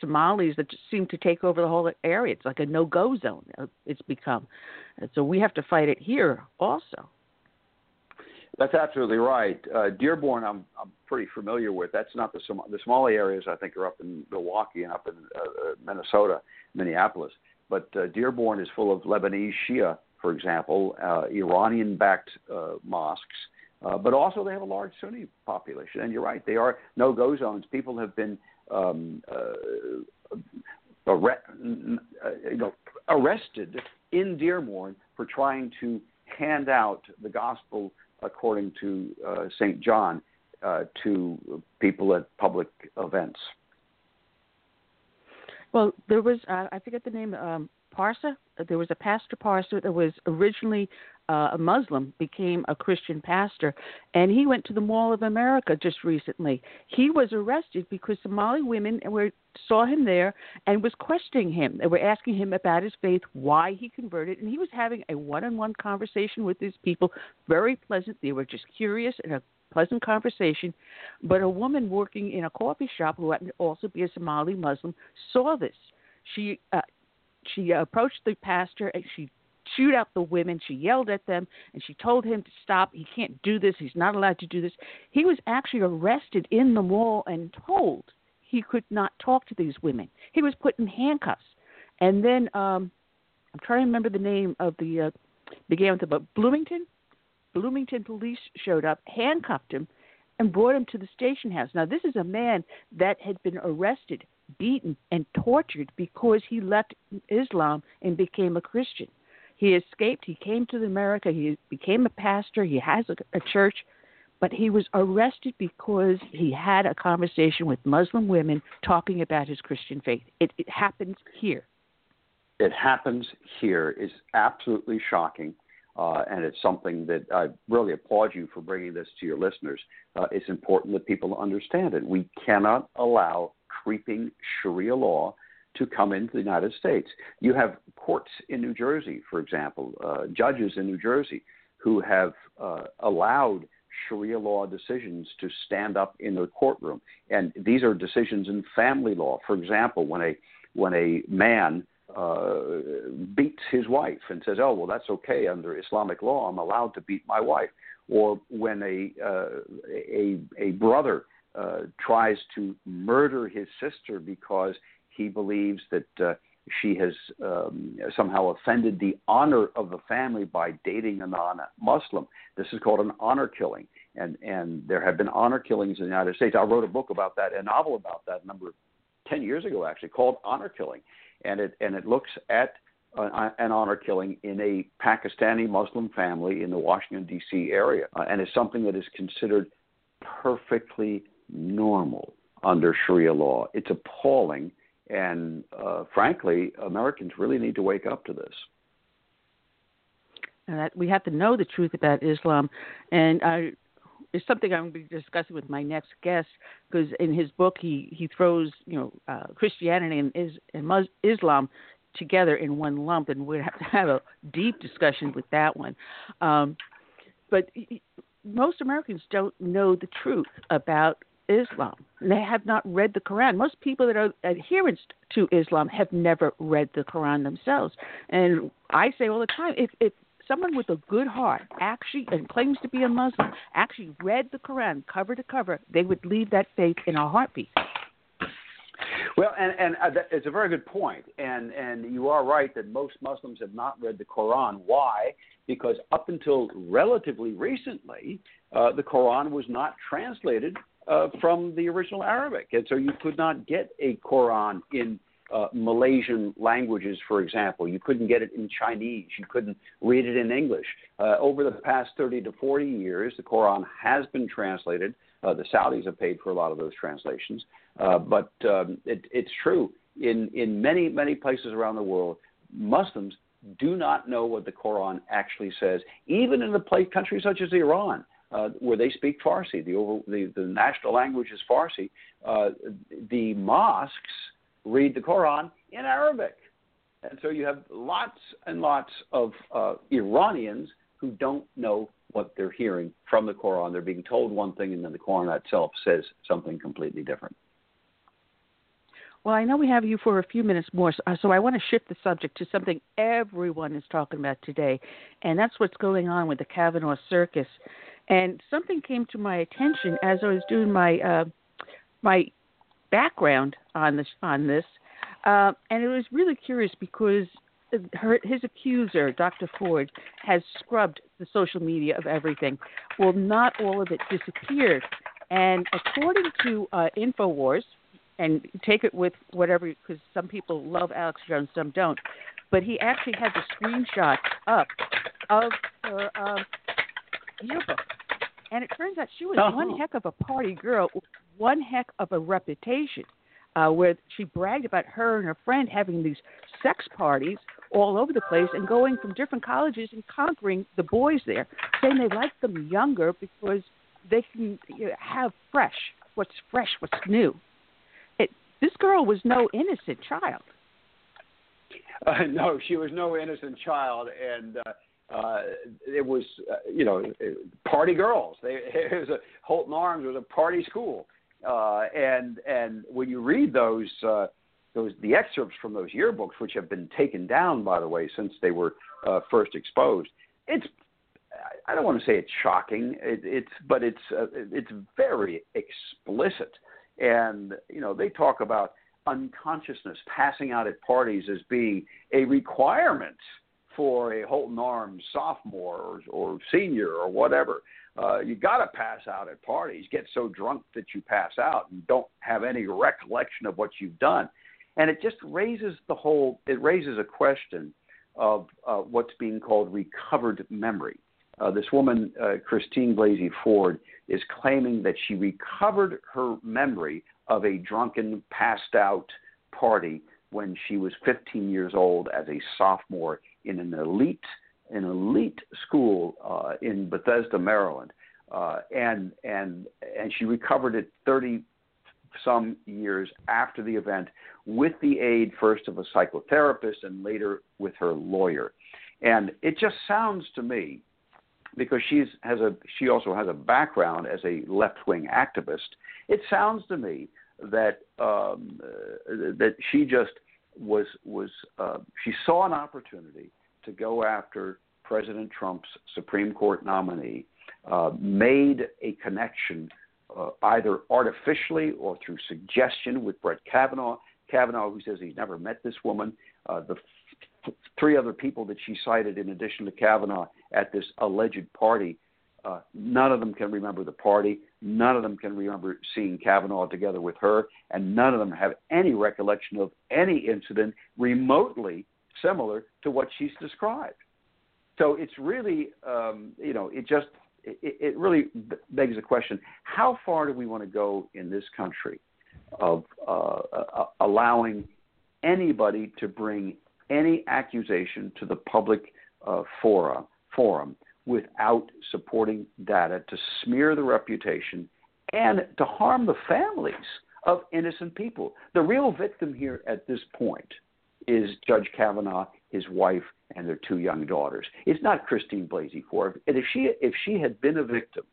Somalis that seem to take over the whole area. It's like a no-go zone. Uh, it's become, so we have to fight it here also. That's absolutely right. Uh, Dearborn, I'm I'm pretty familiar with. That's not the Som- the Somali areas. I think are up in Milwaukee and up in uh, uh Minnesota, Minneapolis. But uh, Dearborn is full of Lebanese Shia, for example, uh, Iranian-backed uh, mosques. Uh, but also, they have a large Sunni population, and you're right; they are no-go zones. People have been um, uh, arre- you know, arrested in Dearborn for trying to hand out the gospel according to uh, St. John uh, to people at public events. Well, there was I forget the name. Um, Parsa. There was a pastor Parsa that was originally uh, a Muslim, became a Christian pastor, and he went to the Mall of America just recently. He was arrested because Somali women were saw him there and was questioning him. They were asking him about his faith, why he converted, and he was having a one-on-one conversation with these people. Very pleasant. They were just curious and a pleasant conversation. But a woman working in a coffee shop who happened to also be a Somali Muslim saw this. She uh, she approached the pastor and she chewed out the women. She yelled at them and she told him to stop. He can't do this. He's not allowed to do this. He was actually arrested in the mall and told he could not talk to these women. He was put in handcuffs. And then um I'm trying to remember the name of the uh, began with the Bloomington. Bloomington police showed up, handcuffed him, and brought him to the station house. Now this is a man that had been arrested beaten and tortured because he left Islam and became a Christian. He escaped. He came to America. He became a pastor. He has a, a church, but he was arrested because he had a conversation with Muslim women talking about his Christian faith. It, it happens here. It happens here. It's absolutely shocking. Uh, and it's something that I really applaud you for bringing this to your listeners. Uh, it's important that people understand it. We cannot allow creeping Sharia law to come into the United States. You have courts in New Jersey, for example, uh, judges in New Jersey who have uh, allowed Sharia law decisions to stand up in the courtroom, and these are decisions in family law. For example, when a when a man uh, beats his wife and says, "Oh, well, that's okay under Islamic law. I'm allowed to beat my wife," or when a uh, a a brother uh, tries to murder his sister because he believes that uh, she has um, somehow offended the honor of the family by dating a non-Muslim. This is called an honor killing, and and there have been honor killings in the United States. I wrote a book about that, a novel about that, a number ten years ago actually, called Honor Killing, and it and it looks at an honor killing in a Pakistani Muslim family in the Washington D.C. area, uh, and it's something that is considered perfectly normal under Sharia law. It's appalling, and uh, frankly, Americans really need to wake up to this. And that we have to know the truth about Islam, and I, it's something I'm going to be discussing with my next guest because in his book he he throws you know uh, Christianity and, is, and Mus- Islam together in one lump, and we have to have a deep discussion with that one. Um, but most Americans don't know the truth about Islam. They have not read the Quran. Most people that are adherents to Islam have never read the Quran themselves. And I say all the time, if if someone with a good heart actually and claims to be a Muslim actually read the Quran cover to cover, they would leave that faith in a heartbeat. Well, and, and uh, that, it's a very good point, and and you are right that most Muslims have not read the Quran. Why? Because up until relatively recently, uh, the Quran was not translated uh, from the original Arabic, and so you could not get a Quran in uh, Malaysian languages, for example. You couldn't get it in Chinese. You couldn't read it in English. Uh, over the past 30 to 40 years, the Quran has been translated. Uh, the Saudis have paid for a lot of those translations. Uh, but um, it, it's true. In, in many, many places around the world, Muslims do not know what the Quran actually says, even in the place, countries such as Iran. Uh, where they speak Farsi, the, over, the, the national language is Farsi. Uh, the mosques read the Quran in Arabic. And so you have lots and lots of uh, Iranians who don't know what they're hearing from the Quran. They're being told one thing, and then the Quran itself says something completely different. Well, I know we have you for a few minutes more, so, so I want to shift the subject to something everyone is talking about today, and that's what's going on with the Kavanaugh circus. And something came to my attention as I was doing my uh, my background on this on this, uh, and it was really curious because her, his accuser, Dr. Ford, has scrubbed the social media of everything. Well, not all of it disappeared, and according to uh, Infowars, and take it with whatever, because some people love Alex Jones, some don't. But he actually had the screenshot up of her um, yearbook, and it turns out she was uh-huh. one heck of a party girl one heck of a reputation uh, where she bragged about her and her friend having these sex parties all over the place and going from different colleges and conquering the boys there, saying they like them younger because they can you know, have fresh, what's fresh, what's new. It, this girl was no innocent child. Uh, no, she was no innocent child, and uh, uh, it was, uh, you know, party girls. They, it was a Holton Arms was a party school, uh, and and when you read those uh, those the excerpts from those yearbooks, which have been taken down by the way since they were uh, first exposed, it's I don't want to say it's shocking. It, it's but it's uh, it's very explicit, and you know they talk about unconsciousness passing out at parties as being a requirement for a Holton Arms sophomore or, or senior or whatever. Uh, you got to pass out at parties, get so drunk that you pass out and don't have any recollection of what you've done. And it just raises the whole, it raises a question of uh, what's being called recovered memory. Uh, this woman, uh, Christine Blasey Ford, is claiming that she recovered her memory of a drunken, passed out party when she was 15 years old as a sophomore in an elite an elite school uh, in Bethesda, Maryland, uh, and and and she recovered it 30 some years after the event with the aid first of a psychotherapist and later with her lawyer. And it just sounds to me, because she's has a she also has a background as a left wing activist. It sounds to me that um, uh, that she just was was uh, she saw an opportunity to go after President Trump's Supreme Court nominee, uh, made a connection uh, either artificially or through suggestion with Brett Kavanaugh. Kavanaugh, who says he's never met this woman, uh, the f- three other people that she cited in addition to Kavanaugh at this alleged party, uh, none of them can remember the party. None of them can remember seeing Kavanaugh together with her, and none of them have any recollection of any incident remotely similar to what she's described. So it's really, um, you know, it just it, it really begs the question: How far do we want to go in this country of uh, uh, allowing anybody to bring any accusation to the public uh, forum, forum without supporting data to smear the reputation and to harm the families of innocent people? The real victim here at this point is Judge Kavanaugh, his wife, and their two young daughters. It's not Christine Blasey Ford. And if she if she had been a victim,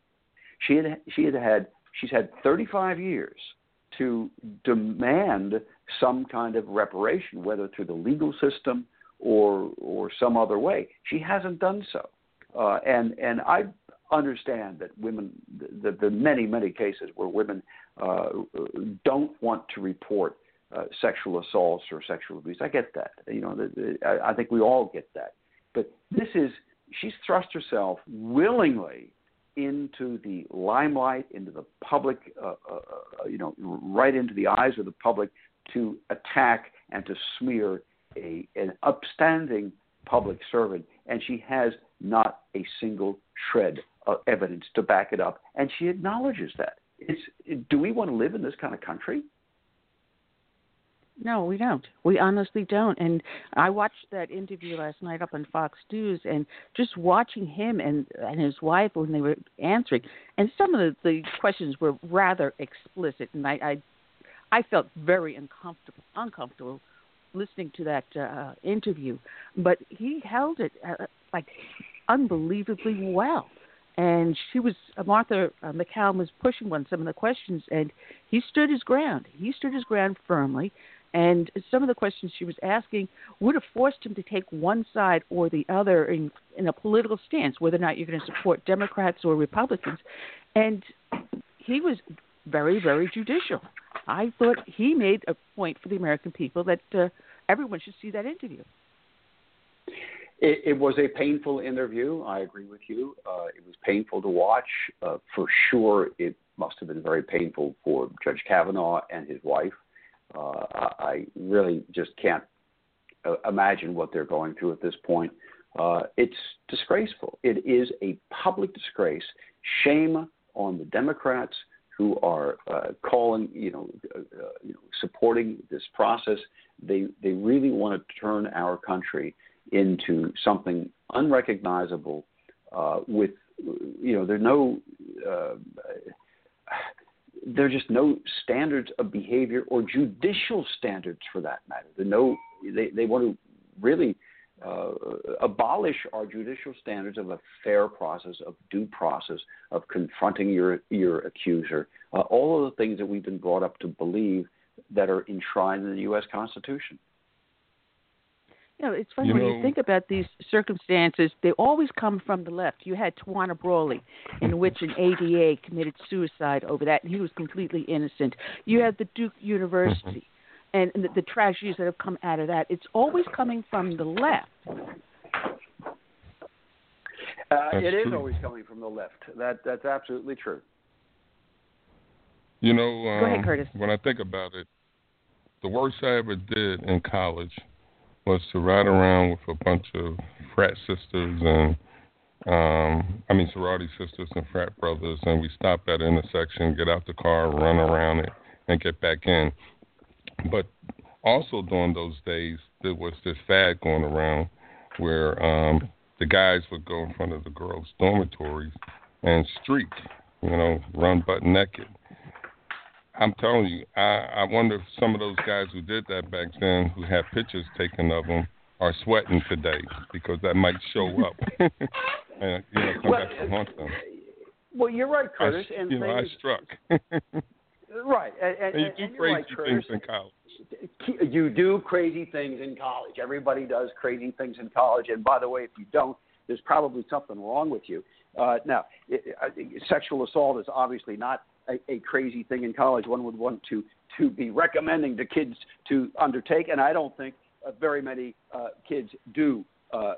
she had she had had she's had 35 years to demand some kind of reparation, whether through the legal system or or some other way. She hasn't done so, uh, and and I understand that women, the, the many many cases where women uh, don't want to report uh, sexual assaults or sexual abuse. I get that. You know, the, the, I, I think we all get that. But this is she's thrust herself willingly into the limelight, into the public, uh, uh, uh, you know, right into the eyes of the public to attack and to smear a, an upstanding public servant, and she has not a single shred of evidence to back it up, and she acknowledges that. It's, do we want to live in this kind of country? No, we don't. We honestly don't. And I watched that interview last night up on Fox News, and just watching him and and his wife when they were answering, and some of the, the questions were rather explicit, and I I, I felt very uncomfortable uncomfortable listening to that uh, interview. But he held it uh, like unbelievably well. And she was uh, Martha uh, MacCallum was pushing on some of the questions, and he stood his ground. He stood his ground firmly, and some of the questions she was asking would have forced him to take one side or the other in, in a political stance, whether or not you're going to support Democrats or Republicans. And he was very, very judicial. I thought he made a point for the American people that uh, everyone should see that interview. It, it, was a painful interview. I agree with you. Uh, it was painful to watch. Uh, for sure, it must have been very painful for Judge Kavanaugh and his wife. Uh, I really just can't uh, imagine what they're going through at this point. Uh, it's disgraceful. It is a public disgrace. Shame on the Democrats who are uh, calling, you know, you know, supporting this process. They they really want to turn our country into something unrecognizable. with, you know, there are no there are just no standards of behavior or judicial standards for that matter. There no, they, they want to really uh, abolish our judicial standards of a fair process, of due process, of confronting your your accuser, uh, all of the things that we've been brought up to believe that are enshrined in the U.S. Constitution. You know, it's funny you when know, you think about these circumstances, they always come from the left. You had Tawana Brawley, in which an ADA committed suicide over that, and he was completely innocent. You had the Duke University, and, and the, the tragedies that have come out of that. It's always coming from the left. Uh, it is always coming from the left. That that's absolutely true. You know, um, Go ahead, um, Curtis. when I think about it, the worst I ever did in college was to ride around with a bunch of frat sisters and um I mean sorority sisters and frat brothers and we stop at an intersection, get out the car, run around it and get back in. But also during those days there was this fad going around where um the guys would go in front of the girls' dormitories and streak, you know, run butt naked. I'm telling you, I, I wonder if some of those guys who did that back then, who had pictures taken of them, are sweating today because that might show up and you know come well, back to haunt them. Well, you're right, Curtis. I, and you know, I struck. right, and, and, and you do and crazy right, things in college. You do crazy things in college. Everybody does crazy things in college. And by the way, if you don't, there's probably something wrong with you. Uh, now, it, it, sexual assault is obviously not a, a crazy thing in college one would want to to be recommending to kids to undertake, and I don't think uh, very many uh, kids do uh, uh,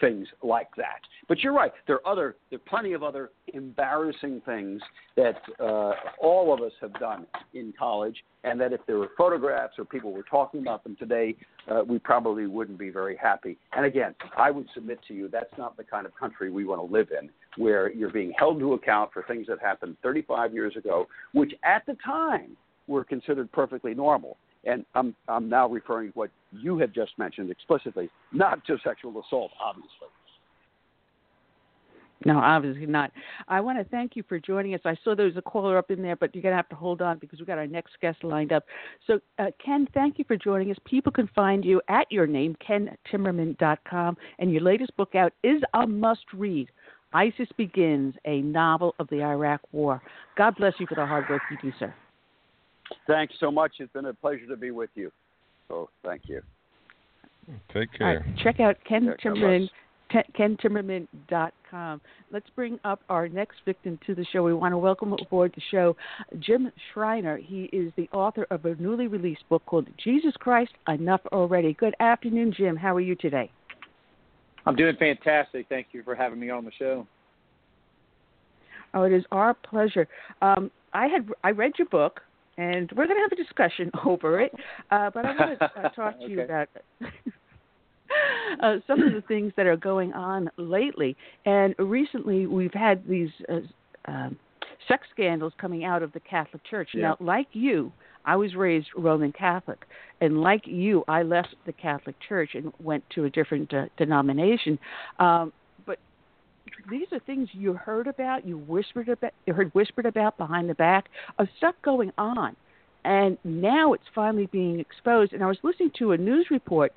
things like that. But you're right. There are other, there are plenty of other embarrassing things that uh, all of us have done in college, and that if there were photographs or people were talking about them today, uh, we probably wouldn't be very happy. And again, I would submit to you that's not the kind of country we want to live in, where you're being held to account for things that happened 35 years ago, which at the time were considered perfectly normal. And I'm, I'm now referring to what you have just mentioned explicitly, not to sexual assault, obviously. No, obviously not. I want to thank you for joining us. I saw there was a caller up in there, but you're going to have to hold on because we've got our next guest lined up. So, uh, Ken, thank you for joining us. People can find you at your name, kentimmerman.com, and your latest book out is a must read. ISIS Begins, a novel of the Iraq War. God bless you for the hard work you do, sir. Thanks so much. It's been a pleasure to be with you. So thank you. Take care. Right, check out Ken Yeah, God Timmerman, kentimmerman.com. Let's bring up our next victim to the show. We want to welcome aboard the show Jim Shriner. He is the author of a newly released book called Jesus Christ Enough Already. Good afternoon, Jim. How are you today? I'm doing fantastic. Thank you for having me on the show. Oh, it is our pleasure. Um, I had I read your book, and we're going to have a discussion over it. Uh, but I want to uh, talk to you about uh, some of the things that are going on lately. And recently, we've had these uh, um, sex scandals coming out of the Catholic Church. Yeah. Now, like you, I was raised Roman Catholic, and like you, I left the Catholic Church and went to a different uh, denomination. Um, but these are things you heard about, you whispered about, you heard whispered about behind the back of stuff going on, and now it's finally being exposed. And I was listening to a news report,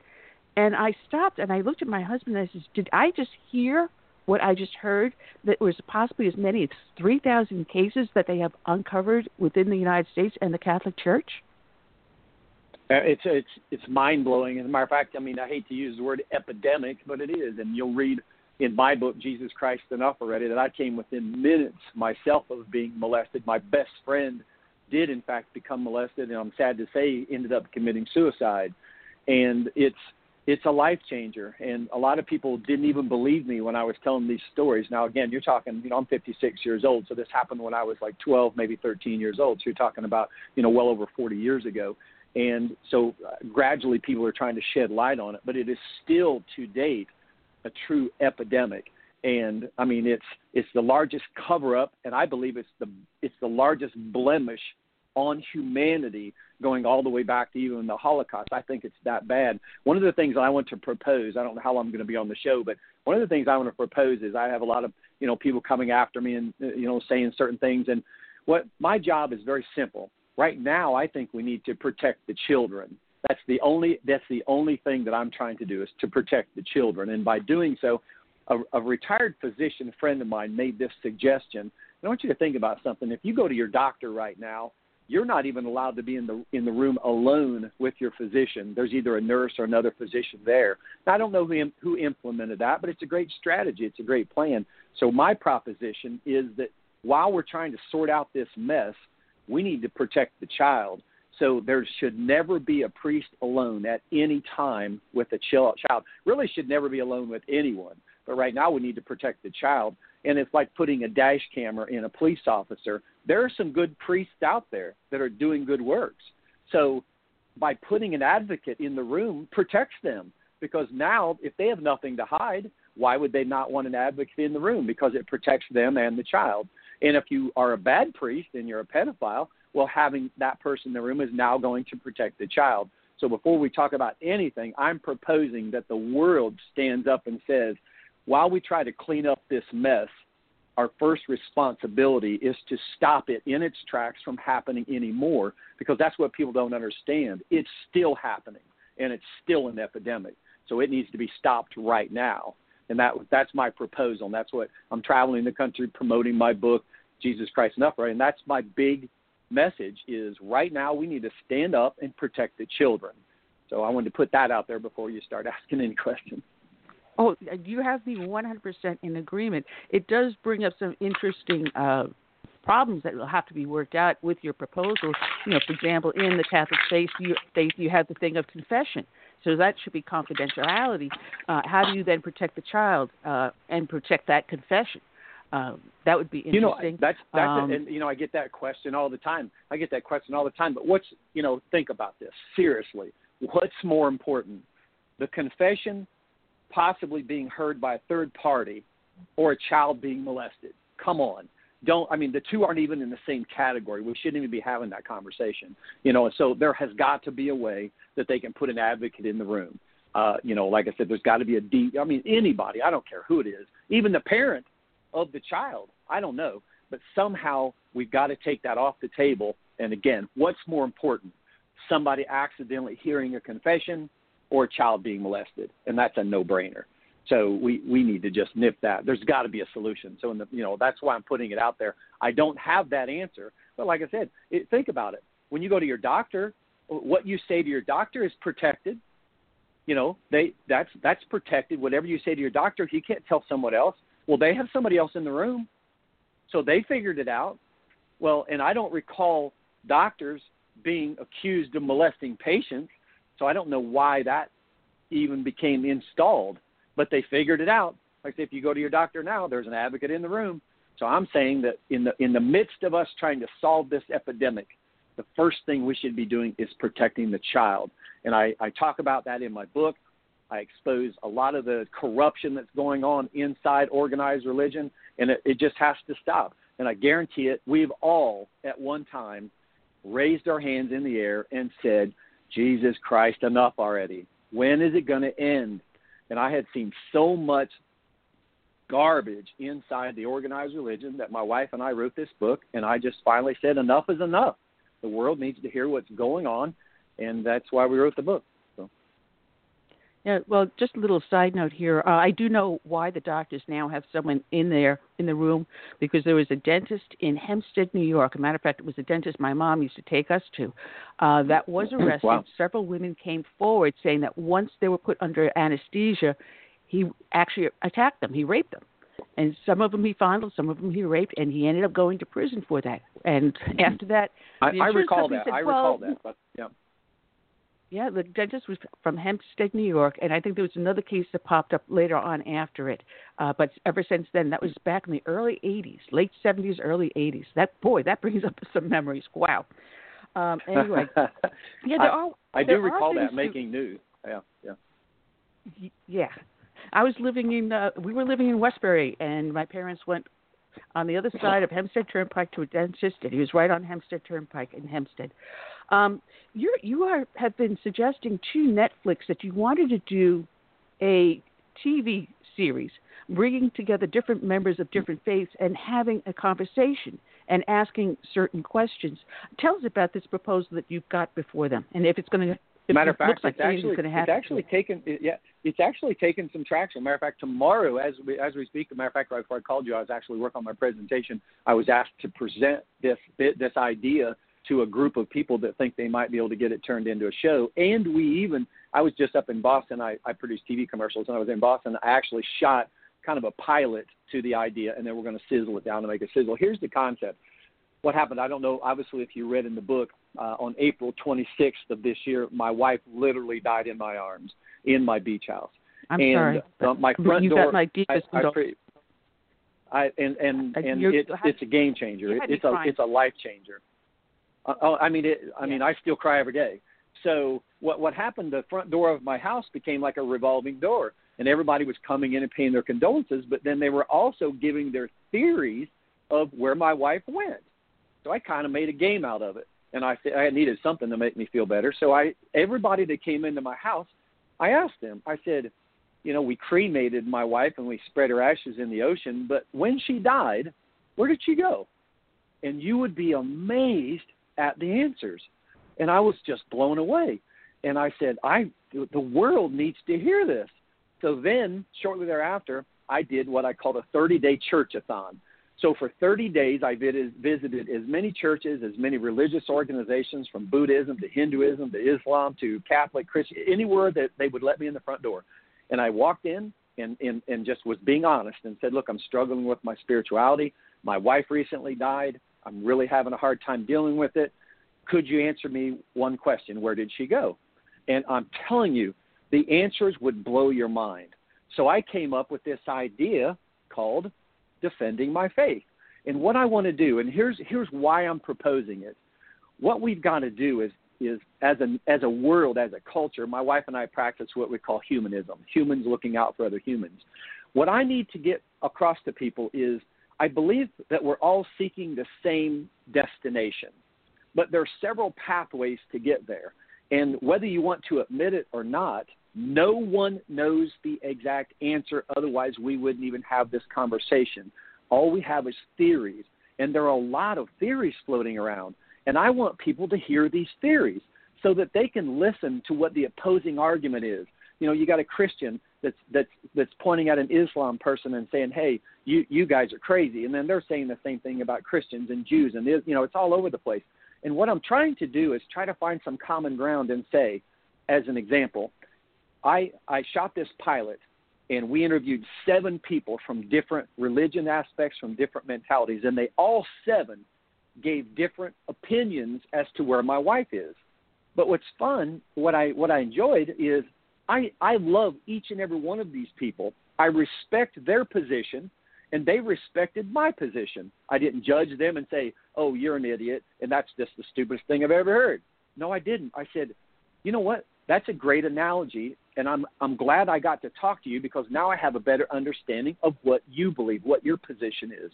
and I stopped and I looked at my husband and I said, "Did I just hear what I just heard? That was possibly as many as three thousand cases that they have uncovered within the United States and the Catholic Church." Uh, It's it's it's mind blowing. As a matter of fact, I mean, I hate to use the word epidemic, but it is. And you'll read in my book, Jesus Christ Enough Already, that I came within minutes myself of being molested. My best friend did, in fact, become molested, and I'm sad to say, ended up committing suicide. And it's it's a life changer. And a lot of people didn't even believe me when I was telling these stories. Now, again, you're talking, you know, I'm 56 years old, so this happened when I was like 12, maybe 13 years old. So you're talking about, you know, well over 40 years ago. And so uh, gradually people are trying to shed light on it, but it is still to date a true epidemic. And I mean, it's it's the largest cover up, and I believe it's the it's the largest blemish on humanity going all the way back to even the Holocaust. I think it's that bad. One of the things I want to propose, I don't know how long I'm going to be on the show, but one of the things I want to propose is I have a lot of, you know, people coming after me and, uh, you know, saying certain things. And what my job is very simple. Right now, I think we need to protect the children. That's the only, that's the only thing that I'm trying to do is to protect the children. And by doing so, a, a retired physician friend of mine made this suggestion. I want you to think about something. If you go to your doctor right now, you're not even allowed to be in the in the room alone with your physician. There's either a nurse or another physician there. Now, I don't know who who implemented that, but it's a great strategy. It's a great plan. So my proposition is that while we're trying to sort out this mess, we need to protect the child. So there should never be a priest alone at any time with a child. Really should never be alone with anyone. But right now we need to protect the child. And it's like putting a dash camera in a police officer. There are some good priests out there that are doing good works. So by putting an advocate in the room protects them because now if they have nothing to hide, why would they not want an advocate in the room? Because it protects them and the child. And if you are a bad priest and you're a pedophile, well, having that person in the room is now going to protect the child. So before we talk about anything, I'm proposing that the world stands up and says, while we try to clean up this mess, our first responsibility is to stop it in its tracks from happening anymore because that's what people don't understand. It's still happening and it's still an epidemic. So it needs to be stopped right now. And that that's my proposal. And that's what I'm traveling the country promoting my book, Jesus Christ Enough, right? And that's my big message is right now we need to stand up and protect the children. So I wanted to put that out there before you start asking any questions. Oh, you have me 100% in agreement. It does bring up some interesting uh, problems that will have to be worked out with your proposal. You know, for example, in the Catholic faith, you, faith, you have the thing of confession. So that should be confidentiality. Uh, how do you then protect the child uh, and protect that confession? Uh, that would be interesting. You know, that's that's Um, and you know, I get that question all the time. I get that question all the time. But what's you know, think about this seriously. What's more important, the confession possibly being heard by a third party, or a child being molested? Come on, don't. I mean, the two aren't even in the same category. We shouldn't even be having that conversation. You know, and so there has got to be a way that they can put an advocate in the room. Uh, you know, like I said, there's got to be a deep. I mean, anybody. I don't care who it is, even the parent of the child. I don't know, but somehow we've got to take that off the table. And again, what's more important? Somebody accidentally hearing a confession or a child being molested, and that's a no-brainer. So we we need to just nip that. There's got to be a solution. So in the you know that's why I'm putting it out there. I don't have that answer, but like I said, it, think about it. When you go to your doctor, what you say to your doctor is protected. You know, they that's that's protected. Whatever you say to your doctor, you can't tell someone else, well, they have somebody else in the room, so they figured it out. Well, and I don't recall doctors being accused of molesting patients, so I don't know why that even became installed but they figured it out. Like if you go to your doctor now, there's an advocate in the room. So I'm saying that in the in the midst of us trying to solve this epidemic, the first thing we should be doing is protecting the child. And I, I talk about that in my book. I expose a lot of the corruption that's going on inside organized religion, and it, it just has to stop. And I guarantee it, we've all at one time raised our hands in the air and said, Jesus Christ, enough already. When is it going to end? And I had seen so much garbage inside the organized religion that my wife and I wrote this book, and I just finally said, enough is enough. The world needs to hear what's going on, and that's why we wrote the book. Yeah, well, just a little side note here. Uh, I do know why the doctors now have someone in there in the room because there was a dentist in Hempstead, New York. As a matter of fact, it was a dentist my mom used to take us to. Uh, that was arrested. wow. Several women came forward saying that once they were put under anesthesia, he actually attacked them. He raped them. And some of them he fondled, some of them he raped, and he ended up going to prison for that. And after that, I, I recall that. Said, I recall that. But yeah. Yeah, the dentist was from Hempstead, New York, and I think there was another case that popped up later on after it. Uh, but ever since then, that was back in the early '80s, late '70s, early '80s. That boy, that brings up some memories. Wow. Um, anyway, yeah, there I, are. I there do recall that making news. Yeah, yeah. Yeah, I was living in. Uh, we were living in Westbury, and my parents went on the other side of Hempstead Turnpike to a dentist, and he was right on Hempstead Turnpike in Hempstead. Um, you you are have been suggesting to Netflix that you wanted to do a TV series, bringing together different members of different faiths and having a conversation and asking certain questions. Tell us about this proposal that you've got before them, and if it's going to. Matter of fact, like it's actually it's actually taken it, yeah it's actually taken some traction. Matter of fact, tomorrow as we as we speak, matter of fact, right before I called you, I was actually working on my presentation. I was asked to present this this idea to a group of people that think they might be able to get it turned into a show. And we even, I was just up in Boston. I, I produced TV commercials, and I was in Boston. I actually shot kind of a pilot to the idea, and then we're going to sizzle it down to make a sizzle. Here's the concept. What happened? I don't know. Obviously, if you read in the book, uh, on April 26th of this year, my wife literally died in my arms in my beach house. I'm and, sorry. Uh, my front you door. got my deepest I, I, pre- I, and and and it, it's a game changer. It, it's a it's a life changer. Uh, oh, I mean, it, I yeah. mean, I still cry every day. So what what happened? The front door of my house became like a revolving door, and everybody was coming in and paying their condolences. But then they were also giving their theories of where my wife went. So I kind of made a game out of it, and I I needed something to make me feel better. So I everybody that came into my house, I asked them. I said, you know, we cremated my wife and we spread her ashes in the ocean, but when she died, where did she go? And you would be amazed at the answers. And I was just blown away. And I said, I the world needs to hear this. So then, shortly thereafter, I did what I called a 30-day church-a-thon. So for 30 days, I visited as many churches, as many religious organizations, from Buddhism to Hinduism to Islam to Catholic, Christian, anywhere that they would let me in the front door. And I walked in and, and, and just was being honest and said, look, I'm struggling with my spirituality. My wife recently died. I'm really having a hard time dealing with it. Could you answer me one question? Where did she go? And I'm telling you, the answers would blow your mind. So I came up with this idea called defending my faith. And what I want to do, and here's here's why I'm proposing it. What we've got to do is is as a as a world, as a culture, my wife and I practice what we call humanism, humans looking out for other humans. What I need to get across to people is I believe that we're all seeking the same destination, but there are several pathways to get there. And whether you want to admit it or not, no one knows the exact answer. Otherwise, we wouldn't even have this conversation. All we have is theories. And there are a lot of theories floating around. And I want people to hear these theories so that they can listen to what the opposing argument is. you know, you got a Christian that's that's that's pointing at an Islam person and saying, "Hey, you you guys are crazy," and then they're saying the same thing about Christians and Jews, and you know, it's all over the place. And what I'm trying to do is try to find some common ground and say, as an example, I I shot this pilot and we interviewed seven people from different religion aspects, from different mentalities, and they all seven gave different opinions as to where my wife is. But what's fun, what I what I enjoyed is I I love each and every one of these people. I respect their position and they respected my position. I didn't judge them and say, "Oh, you're an idiot," and that's just the stupidest thing I've ever heard. No, I didn't. I said, "You know what? That's a great analogy, and I'm I'm glad I got to talk to you because now I have a better understanding of what you believe, what your position is.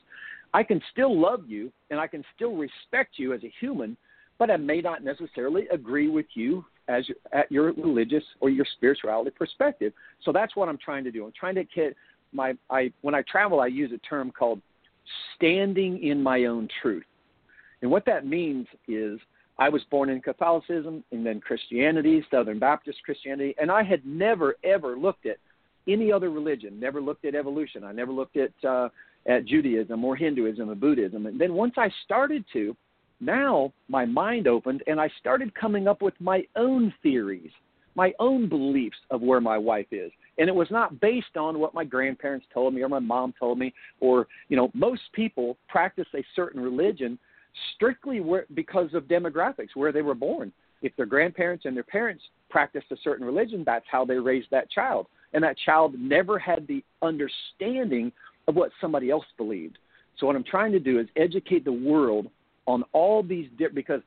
I can still love you and I can still respect you as a human, but I may not necessarily agree with you as your, at your religious or your spirituality perspective. So that's what I'm trying to do. I'm trying to get my I when I travel I use a term called standing in my own truth. And what that means is I was born in Catholicism and then Christianity, Southern Baptist Christianity, and I had never ever looked at any other religion. Never looked at evolution. I never looked at uh, at Judaism or Hinduism or Buddhism. And then once I started to, now my mind opened and I started coming up with my own theories, my own beliefs of where my wife is. And it was not based on what my grandparents told me or my mom told me or, you know, most people practice a certain religion strictly where, because of demographics, where they were born. If their grandparents and their parents practiced a certain religion, that's how they raised that child. And that child never had the understanding of what somebody else believed. So what I'm trying to do is educate the world on all these di- because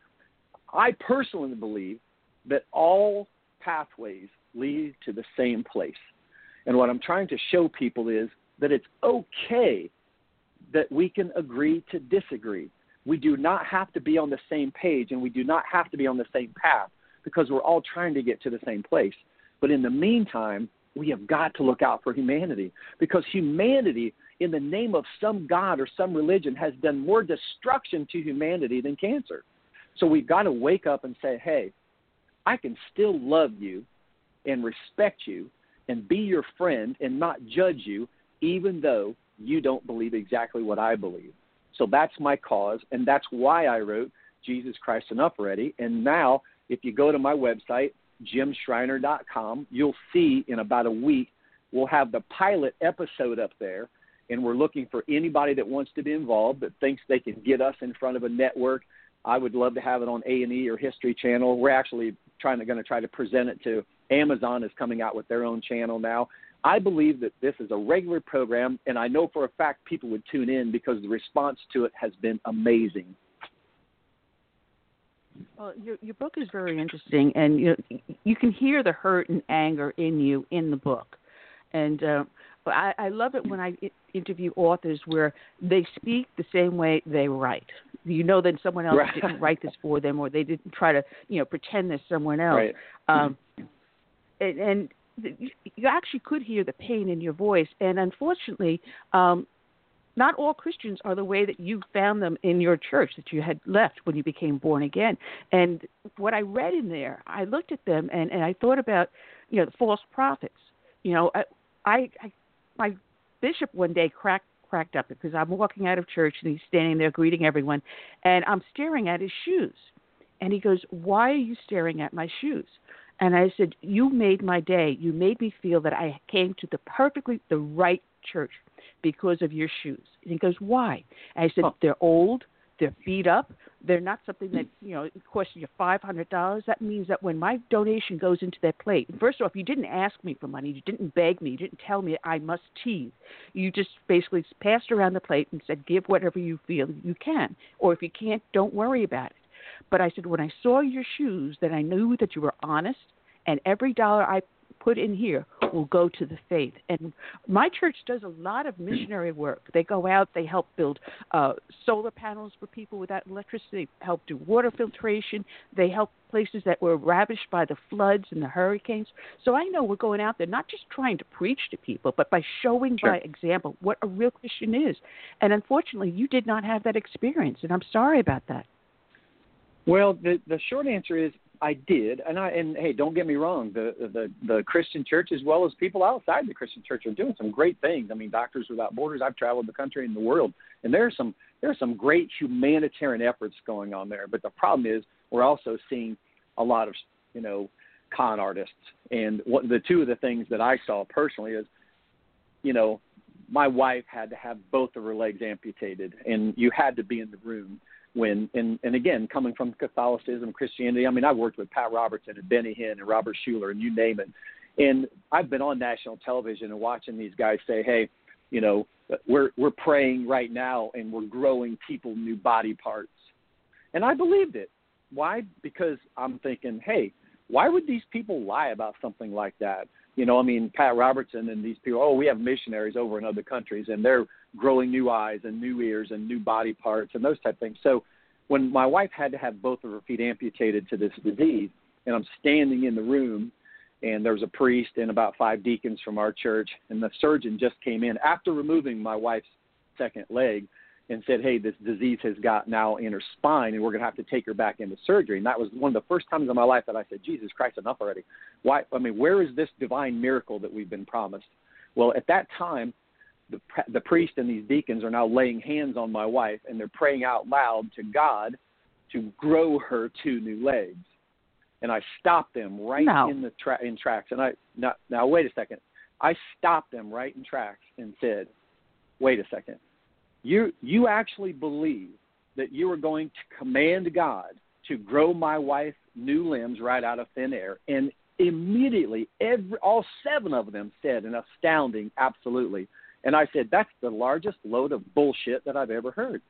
I personally believe that all pathways lead to the same place. And what I'm trying to show people is that it's okay that we can agree to disagree. We do not have to be on the same page and we do not have to be on the same path because we're all trying to get to the same place. But in the meantime, we have got to look out for humanity because humanity, in the name of some God or some religion, has done more destruction to humanity than cancer. So we've got to wake up and say, hey, I can still love you and respect you and be your friend and not judge you, even though you don't believe exactly what I believe. So that's my cause, and that's why I wrote Jesus Christ Enough Already. And now, if you go to my website, jimshriner.com, you'll see in about a week we'll have the pilot episode up there, and we're looking for anybody that wants to be involved that thinks they can get us in front of a network. I would love to have it on A and E or History Channel. We're actually trying to going to try to present it to Amazon is coming out with their own channel now. I believe that this is a regular program, and I know for a fact people would tune in because the response to it has been amazing. Well, your your book is very interesting, and you know, you can hear the hurt and anger in you in the book, and uh, I, I love it when I interview authors where they speak the same way they write. You know that someone else right. didn't write this for them, or they didn't try to you know pretend there's someone else. Right. Um, and, and you actually could hear the pain in your voice. And unfortunately, um, not all Christians are the way that you found them in your church that you had left when you became born again. And what I read in there, I looked at them and, and I thought about, you know, the false prophets. You know, I, I, I my bishop one day cracked cracked up because I'm walking out of church and he's standing there greeting everyone, and I'm staring at his shoes. And he goes, "Why are you staring at my shoes?" And I said, You made my day. You made me feel that I came to the perfectly the right church because of your shoes. And he goes, Why? And I said, oh. They're old, they're beat up, they're not something that, you know, costs you five hundred dollars. That means that when my donation goes into their plate, first off, you didn't ask me for money, you didn't beg me, you didn't tell me I must tease. You just basically passed around the plate and said, Give whatever you feel you can. Or if you can't, don't worry about it. But I said, when I saw your shoes, that I knew that you were honest, and every dollar I put in here will go to the faith. And my church does a lot of missionary work. They go out, they help build uh, solar panels for people without electricity, they help do water filtration, they help places that were ravished by the floods and the hurricanes. So I know we're going out there not just trying to preach to people, but by showing sure. by example what a real Christian is. And unfortunately, you did not have that experience, and I'm sorry about that. Well, the the short answer is I did, and I and hey, don't get me wrong, the the the Christian church as well as people outside the Christian church are doing some great things. I mean, Doctors Without Borders. I've traveled the country and the world, and there are some there are some great humanitarian efforts going on there. But the problem is, we're also seeing a lot of you know con artists, and what the two of the things that I saw personally is, you know, my wife had to have both of her legs amputated, and you had to be in the room when and and again coming from Catholicism, Christianity. I mean, I worked with Pat Robertson and Benny Hinn and Robert Schuller and you name it. And I've been on national television and watching these guys say, "Hey, you know, we're we're praying right now and we're growing people new body parts." And I believed it. Why? Because I'm thinking, "Hey, why would these people lie about something like that?" You know, I mean, Pat Robertson and these people, oh, we have missionaries over in other countries and they're growing new eyes and new ears and new body parts and those type of things. So when my wife had to have both of her feet amputated to this disease, and I'm standing in the room, and there was a priest and about five deacons from our church, and the surgeon just came in after removing my wife's second leg and said, "Hey, this disease has got now in her spine, and we're going to have to take her back into surgery." And that was one of the first times in my life that I said, "Jesus Christ, enough already! Why? I mean, where is this divine miracle that we've been promised?" Well, at that time, the the priest and these deacons are now laying hands on my wife, and they're praying out loud to God to grow her two new legs. And I stopped them right no. in the tra- in tracks. And I now now wait a second. I stopped them right in tracks and said, "Wait a second you you actually believe that you are going to command God to grow my wife new limbs right out of thin air. And immediately every all seven of them said an astounding absolutely. And i said that's the largest load of bullshit that i've ever heard.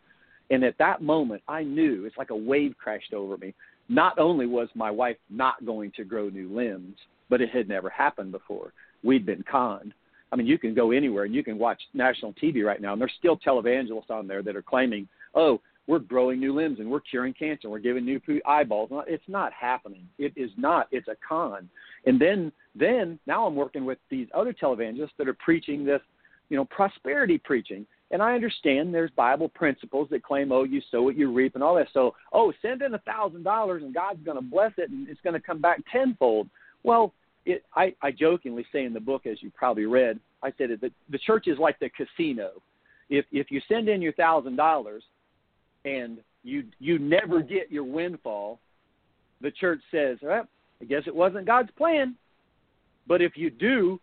And at that moment i knew it's like a wave crashed over me. Not only was my wife not going to grow new limbs but it had never happened before. We'd been conned I mean, you can go anywhere and you can watch national TV right now, and there's still televangelists on there that are claiming, "Oh, we're growing new limbs and we're curing cancer, and we're giving new eyeballs." It's not happening. It is not. It's a con. And then, then now I'm working with these other televangelists that are preaching this, you know, prosperity preaching. And I understand there's Bible principles that claim, "Oh, you sow what you reap," and all that. So, oh, send in a thousand dollars and God's going to bless it and it's going to come back tenfold. Well, it, I, I jokingly say in the book, as you probably read, I said that the church is like the casino. If if you send in your thousand dollars and you you never get your windfall, the church says, well, I guess it wasn't God's plan. But if you do,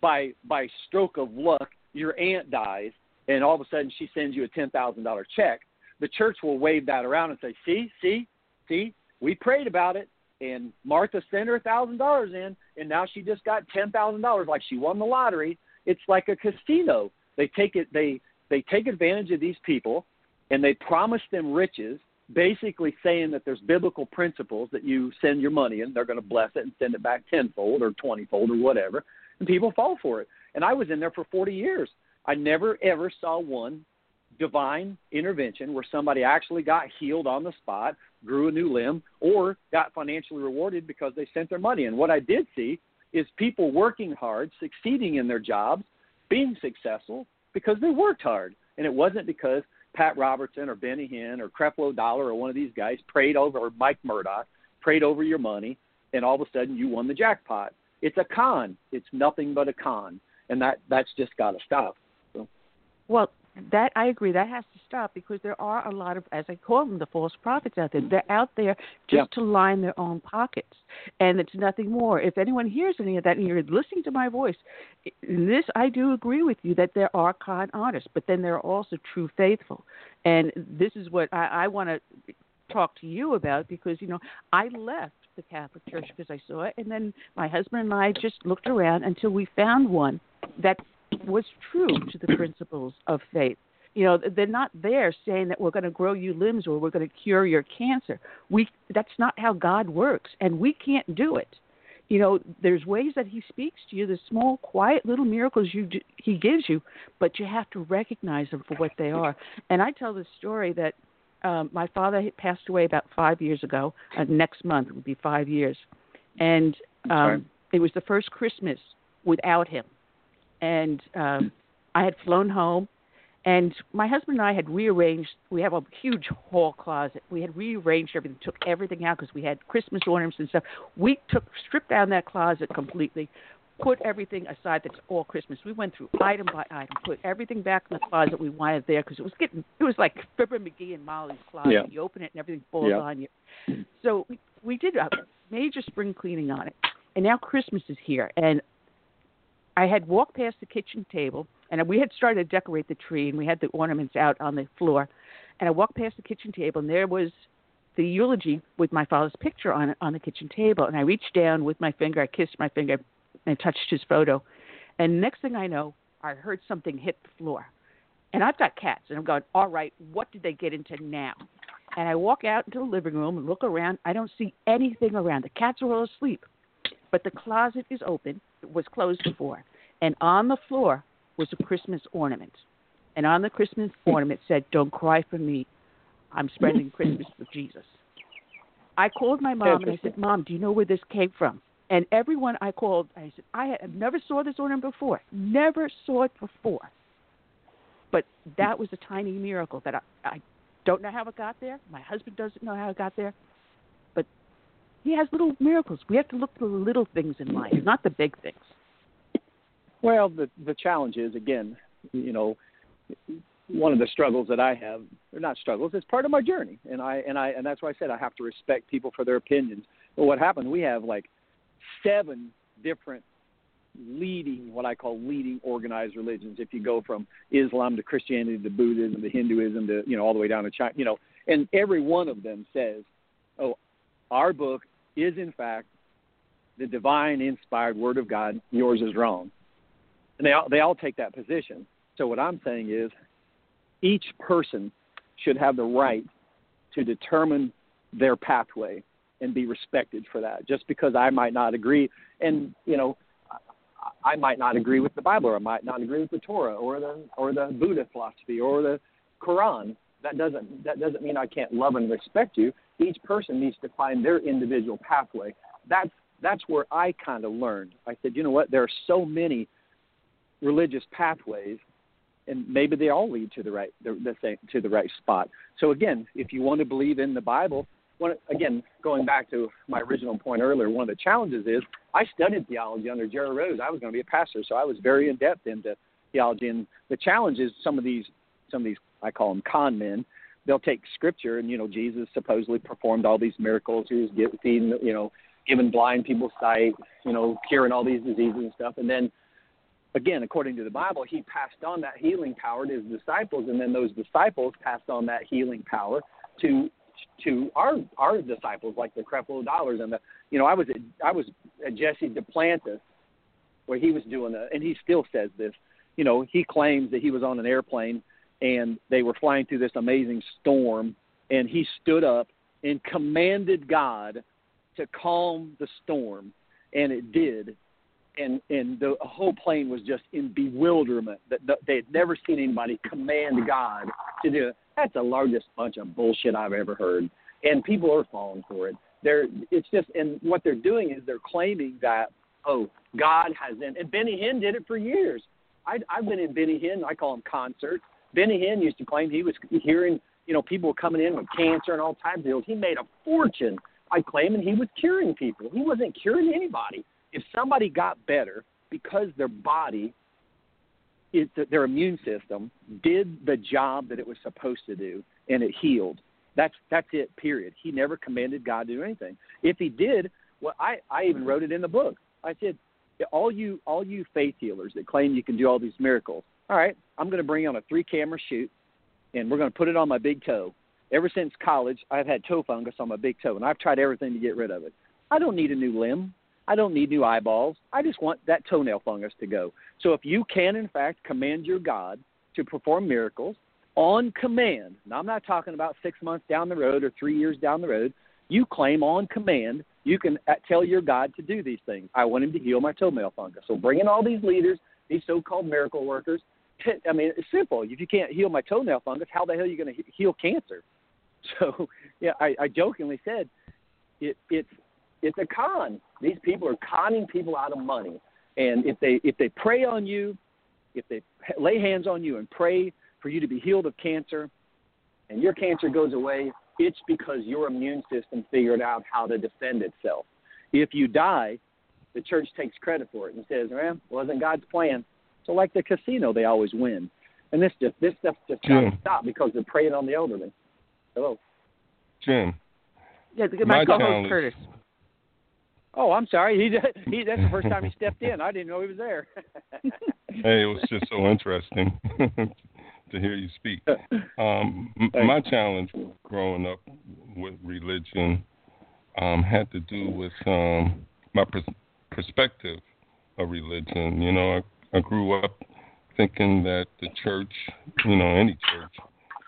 by by stroke of luck, your aunt dies, and all of a sudden she sends you a ten thousand dollar check, the church will wave that around and say, see, see, see, we prayed about it and Martha sent her a thousand dollars in, and now she just got ten thousand dollars, like she won the lottery. It's like a casino. They take it. They they take advantage of these people, and they promise them riches, basically saying that there's biblical principles that you send your money in, they're going to bless it and send it back tenfold or twentyfold or whatever, and people fall for it. And I was in there for 40 years. I never ever saw one divine intervention where somebody actually got healed on the spot, grew a new limb, or got financially rewarded because they sent their money. And what I did see is people working hard, succeeding in their jobs, being successful because they worked hard. And it wasn't because Pat Robertson or Benny Hinn or Creflo Dollar or one of these guys prayed over, or Mike Murdock prayed over your money, and all of a sudden you won the jackpot. It's a con. It's nothing but a con, and that that's just got to stop. So. Well, that I agree. That has to stop because there are a lot of, as I call them, the false prophets out there. They're out there just yeah. to line their own pockets, and it's nothing more. If anyone hears any of that and you're listening to my voice, in this I do agree with you that there are con artists, but then there are also true faithful, and this is what I, I want to talk to you about because you know I left the Catholic Church because I saw it, and then my husband and I just looked around until we found one that was true to the principles of faith. You know, they're not there saying that we're going to grow you limbs or we're going to cure your cancer. We that's not how God works, and we can't do it. You know, there's ways that He speaks to you, the small, quiet little miracles you do, He gives you, but you have to recognize them for what they are. And I tell the story that um, my father passed away about five years ago. Uh, next month would be five years, and um, it was the first Christmas without him and um, I had flown home, And my husband and I had rearranged. We have a huge hall closet. We had rearranged everything, took everything out because we had Christmas ornaments and stuff. We took stripped down that closet completely, put everything aside that's all Christmas. We went through item by item, put everything back in the closet we wanted there because it was getting. It was like Fibber McGee and Molly's closet. Yeah. You open it and everything falls Yeah. on you. So we, we did a major spring cleaning on it, and now Christmas is here, and I had walked past the kitchen table, and we had started to decorate the tree, and we had the ornaments out on the floor. And I walked past the kitchen table, and there was the eulogy with my father's picture on it on the kitchen table. And I reached down with my finger, I kissed my finger, and touched his photo. And next thing I know, I heard something hit the floor. And I've got cats, and I'm going, all right, what did they get into now? And I walk out into the living room and look around. I don't see anything around. The cats are all asleep, but the closet is open. It was closed before, and on the floor was a Christmas ornament. And on the Christmas hmm. ornament said, "Don't cry for me. I'm spending Christmas with Jesus." I called my mom and I said, "Mom, do you know where this came from?" And everyone I called, I said, "I had never saw this ornament before. Never saw it before." But that was a tiny miracle that I, I don't know how it got there. My husband doesn't know how it got there. He has little miracles. We have to look for the little things in life, not the big things. Well, the the challenge is again, you know, one of the struggles that I have, or not struggles, it's part of my journey, and I and I and that's why I said I have to respect people for their opinions. But what happened? We have like seven different leading, what I call leading organized religions. If you go from Islam to Christianity to Buddhism to Hinduism to you know all the way down to China, you know, and every one of them says, "Oh, our book is in fact the divine inspired word of God. Yours is wrong." And they all, they all take that position. So what I'm saying is, each person should have the right to determine their pathway and be respected for that. Just because I might not agree, and you know, I- might not agree with the Bible, or I might not agree with the Torah, or the or the Buddha philosophy, or the Quran. That doesn't that doesn't mean I can't love and respect you. Each person needs to find their individual pathway. That's that's where I kind of learned. I said, you know what? There are so many religious pathways, and maybe they all lead to the right the, the same, to the right spot. So again, if you want to believe in the Bible, one, again going back to my original point earlier, one of the challenges is I studied theology under Jerry Rose. I was going to be a pastor, so I was very in depth into theology. And the challenge is some of these some of these I call them con men. They'll take scripture and you know Jesus supposedly performed all these miracles. He was feeding you know giving blind people sight, you know curing all these diseases and stuff, and then again, according to the Bible, he passed on that healing power to his disciples, and then those disciples passed on that healing power to to our our disciples, like the Creflo Dollars and the you know I was at, I was at Jesse Duplantis where he was doing a, and he still says this. You know, he claims that he was on an airplane and they were flying through this amazing storm, and he stood up and commanded God to calm the storm, and it did and and the whole plane was just in bewilderment that they had never seen anybody command God to do it. That's the largest bunch of bullshit I've ever heard, and people are falling for it. They're it's just and what they're doing is they're claiming that oh God has in and Benny Hinn did it for years. I I've been in Benny Hinn. I call them concerts. Benny Hinn used to claim he was hearing you know people coming in with cancer and all types of deals. He made a fortune by claiming he was curing people. He wasn't curing anybody if somebody got better because their body, it, their immune system, did the job that it was supposed to do and it healed, that's that's it. Period. He never commanded God to do anything. If he did, well, I I even wrote it in the book. I said, all you all you faith healers that claim you can do all these miracles. All right, I'm going to bring on a three camera shoot, and we're going to put it on my big toe. Ever since college, I've had toe fungus on my big toe, and I've tried everything to get rid of it. I don't need a new limb. I don't need new eyeballs. I just want that toenail fungus to go. So if you can, in fact, command your God to perform miracles on command, now I'm not talking about six months down the road or three years down the road, you claim on command, you can uh, tell your God to do these things. I want him to heal my toenail fungus. So bring in all these leaders, these so called miracle workers. I mean, it's simple. If you can't heal my toenail fungus, how the hell are you going to heal cancer? So, yeah, I, I jokingly said it, it's it's a con. These people are conning people out of money. And if they if they prey on you, if they lay hands on you and pray for you to be healed of cancer and your cancer goes away, it's because your immune system figured out how to defend itself. If you die, the church takes credit for it and says, "Man, wasn't God's plan." So, like the casino, they always win, and this just this stuff just got to stop because they're preying on the elderly. Hello, Jim. Yeah, my, my co-host Curtis. Oh, I'm sorry. He, he that's the first time he stepped in. I didn't know he was there. hey, it was just so interesting to hear you speak. Um, my challenge growing up with religion um, had to do with um, my pers- perspective of religion. You know, I, I grew up thinking that the church, you know, any church,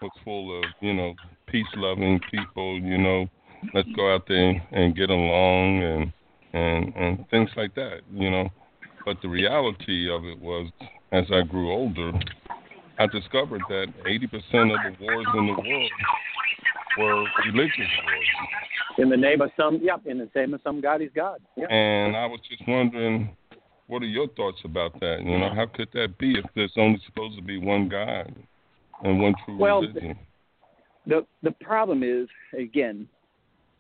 was full of, you know, peace loving people, you know, let's go out there and get along and and and things like that, you know. But the reality of it was as I grew older, I discovered that 80% of the wars in the world were religious wars. In the name of some, yep, in the name of some God, he's God. Yep. And I was just wondering, what are your thoughts about that? You know, how could that be if there's only supposed to be one God and one true well, religion? The the problem is again,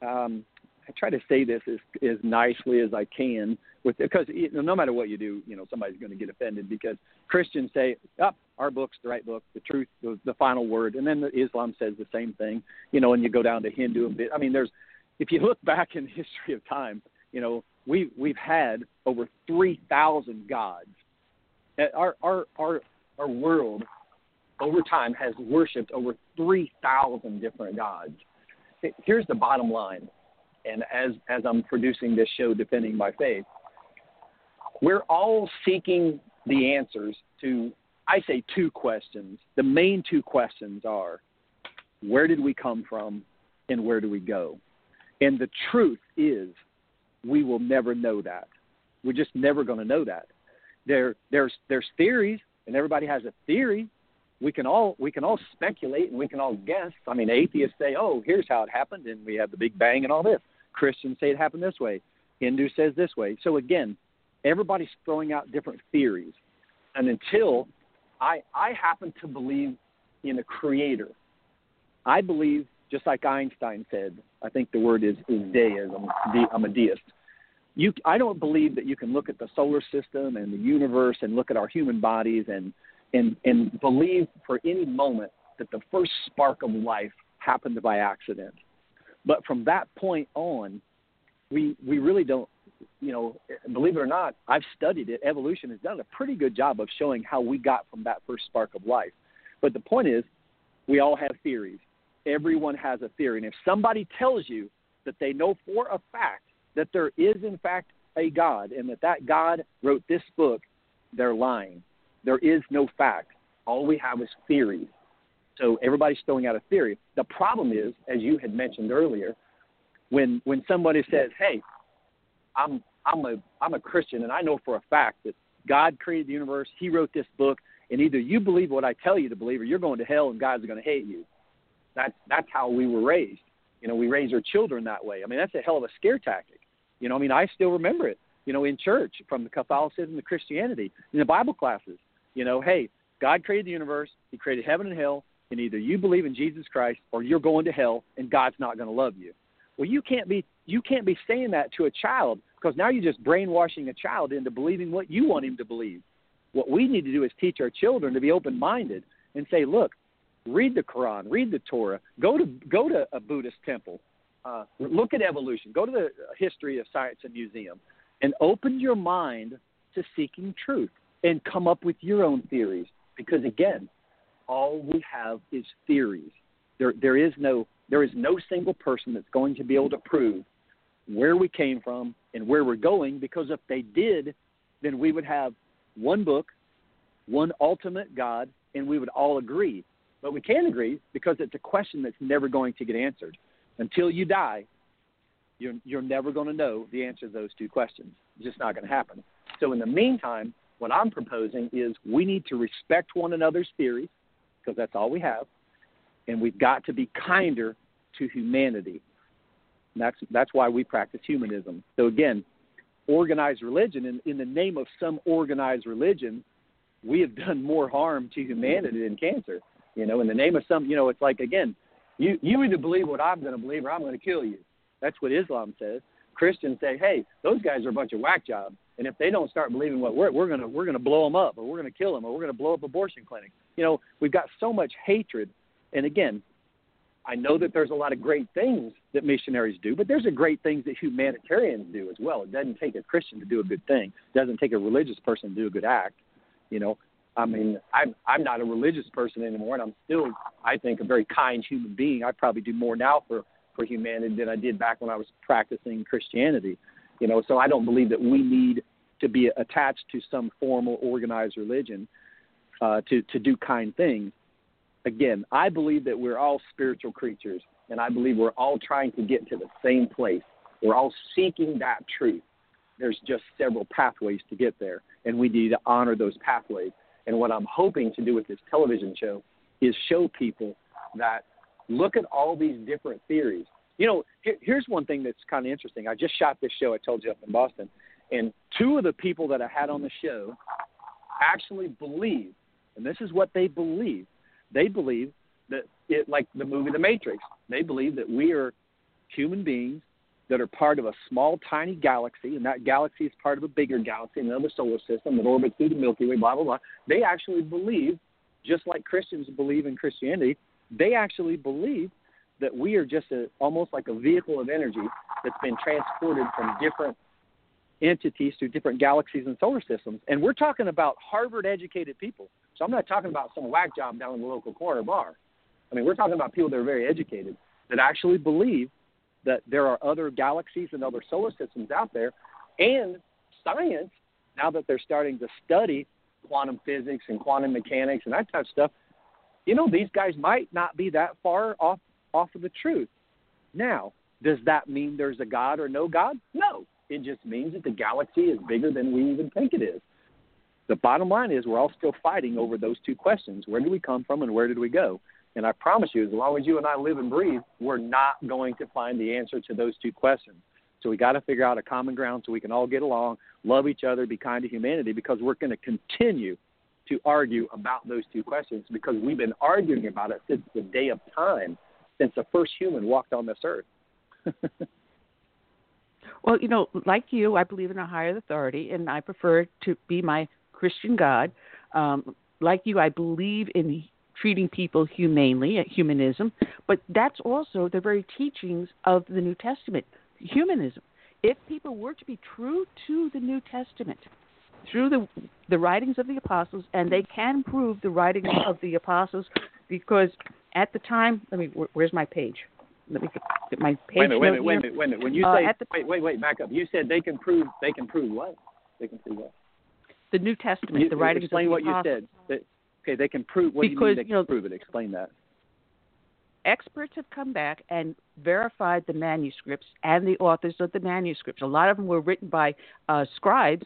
um, I try to say this as as nicely as I can with because you know, no matter what you do, you know somebody's going to get offended because Christians say, "Up, oh, our book's the right book, the truth, the, the final word," and then the Islam says the same thing. You know, and you go down to Hindu. I mean, there's if you look back in the history of time, you know, we we've had over three thousand gods. Our our our our world over time has worshipped over three thousand different gods. Here's the bottom line, and as as I'm producing this show, defending my faith, we're all seeking the answers to, I say, two questions. The main two questions are where did we come from and where do we go? And the truth is, we will never know that. We're just never going to know that. There, there's, there's theories, and everybody has a theory. We can all we can all speculate and we can all guess. I mean, atheists say, "Oh, here's how it happened," and we have the Big Bang and all this. Christians say it happened this way. Hindu says this way. So again, everybody's throwing out different theories. And until I, I happen to believe in a creator, I believe, just like Einstein said, I think the word is, is deism. I'm a deist. You, I don't believe that you can look at the solar system and the universe and look at our human bodies and, and, and believe for any moment that the first spark of life happened by accident. But from that point on, we, we really don't you know, believe it or not, I've studied it. Evolution has done a pretty good job of showing how we got from that first spark of life. But the point is, we all have theories. Everyone has a theory. And if somebody tells you that they know for a fact that there is, in fact, a God and that that God wrote this book, they're lying. There is no fact. All we have is theories. So everybody's throwing out a theory. The problem is, as you had mentioned earlier, when when somebody says, "Hey, I'm I'm a I'm a Christian, and I know for a fact that God created the universe. He wrote this book, and either you believe what I tell you to believe, or you're going to hell, and God's going to hate you. That's that's how we were raised. You know, we raise our children that way. I mean, that's a hell of a scare tactic. You know, I mean, I still remember it. You know, in church, from the Catholicism to Christianity, in the Bible classes. You know, hey, God created the universe. He created heaven and hell, and either you believe in Jesus Christ, or you're going to hell, and God's not going to love you. Well, you can't be you can't be saying that to a child because now you're just brainwashing a child into believing what you want him to believe. What we need to do is teach our children to be open minded and say, look, read the Quran, read the Torah, go to go to a Buddhist temple, uh, look at evolution, go to the history of science and museum, and open your mind to seeking truth and come up with your own theories. Because again, all we have is theories. There, there is no there is no single person that's going to be able to prove where we came from and where we're going because if they did, then we would have one book, one ultimate God, and we would all agree. But we can't agree because it's a question that's never going to get answered. Until you die, you're, you're never going to know the answer to those two questions. It's just not going to happen. So, in the meantime, what I'm proposing is we need to respect one another's theories because that's all we have and we've got to be kinder to humanity. And that's that's why we practice humanism. So again, organized religion in, in the name of some organized religion, we have done more harm to humanity than cancer. You know, in the name of some, you know, it's like again, you you either believe what I'm going to believe or I'm going to kill you. That's what Islam says. Christians say, hey, those guys are a bunch of whack jobs, and if they don't start believing what we're we're gonna we're gonna blow them up, or we're gonna kill them, or we're gonna blow up abortion clinics. You know, we've got so much hatred, and again, I know that there's a lot of great things that missionaries do, but there's a great things that humanitarians do as well. It doesn't take a Christian to do a good thing. It doesn't take a religious person to do a good act. You know, I mean, I'm I'm not a religious person anymore, and I'm still, I think, a very kind human being. I probably do more now for for humanity than I did back when I was practicing Christianity. You know, so I don't believe that we need to be attached to some formal organized religion uh, to to do kind things. Again, I believe that we're all spiritual creatures, and I believe we're all trying to get to the same place. We're all seeking that truth. There's just several pathways to get there, and we need to honor those pathways. And what I'm hoping to do with this television show is show people that look at all these different theories. You know, here, here's one thing that's kind of interesting. I just shot this show I told you up in Boston, and two of the people that I had on the show actually believe, and this is what they believe. They believe that it, like the movie The Matrix, they believe that we are human beings that are part of a small, tiny galaxy, and that galaxy is part of a bigger galaxy, and another solar system that orbits through the Milky Way, blah, blah, blah. They actually believe, just like Christians believe in Christianity, they actually believe that we are just a, almost like a vehicle of energy that's been transported from different entities to different galaxies and solar systems. And we're talking about Harvard educated people. So I'm not talking about some whack job down in the local corner bar. I mean, we're talking about people that are very educated that actually believe that there are other galaxies and other solar systems out there. And science, now that they're starting to study quantum physics and quantum mechanics and that type of stuff, you know, these guys might not be that far off off of the truth. Now, does that mean there's a God or no God? No. It just means that the galaxy is bigger than we even think it is. The bottom line is we're all still fighting over those two questions. Where did we come from and where did we go? And I promise you, as long as you and I live and breathe, we're not going to find the answer to those two questions. So we got to figure out a common ground so we can all get along, love each other, be kind to humanity, because we're going to continue to argue about those two questions because we've been arguing about it since the day of time, since the first human walked on this earth. well, you know, like you, I believe in a higher authority, and I prefer to be my Christian God. Um, like you, I believe in treating people humanely, uh, humanism, but that's also the very teachings of the New Testament, humanism. If people were to be true to the New Testament, through the the writings of the apostles, and they can prove the writings of the apostles because at the time, let me where's my page? Let me get my page. Wait a minute, wait a minute, wait a minute, wait a minute. When you uh, say the, wait, wait, wait, back up. You said they can prove they can prove what? They can prove what? The New Testament, you, the writings explain of the what you said. Okay, they can prove. What because, do you mean they can you know, prove it? Explain that experts have come back and verified the manuscripts and the authors of the manuscripts. A lot of them were written by uh, scribes,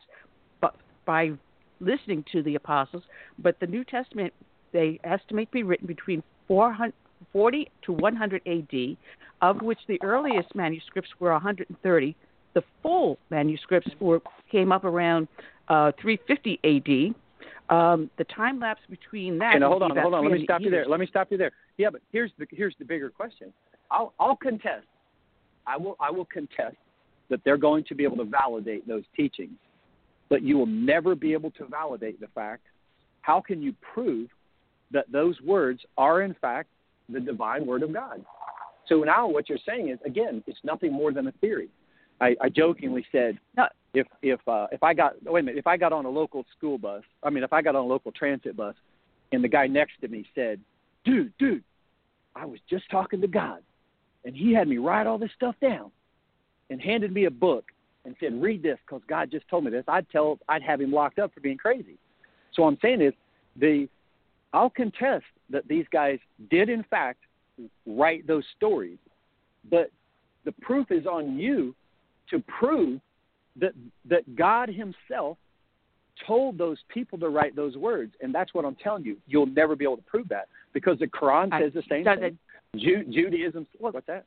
by listening to the apostles, but the New Testament they estimate to be written between 440 to 100 AD, of which the earliest manuscripts were 130. The full manuscripts were came up around uh, 350 AD. Um, the time lapse between that. Okay, hold on, hold on. Let me stop you there. Let me stop you there. Yeah, but here's the here's the bigger question. I'll I'll contest. I will I will contest that they're going to be able to validate those teachings but you will never be able to validate the fact. How can you prove that those words are, in fact, the divine word of God? So now what you're saying is, again, it's nothing more than a theory. I, I jokingly said, no. If if uh, if I got wait a minute, if I got on a local school bus, I mean, if I got on a local transit bus, and the guy next to me said, "Dude, dude, I was just talking to God, and He had me write all this stuff down, and handed me a book, and said, "Read this," because God just told me this, I'd tell, I'd have him locked up for being crazy. So I'm saying is, the, I'll contest that these guys did in fact write those stories, but the proof is on you to prove that that God Himself told those people to write those words, and that's what I'm telling you. You'll never be able to prove that because the Quran says the same thing. Ju- Judaism, what's that?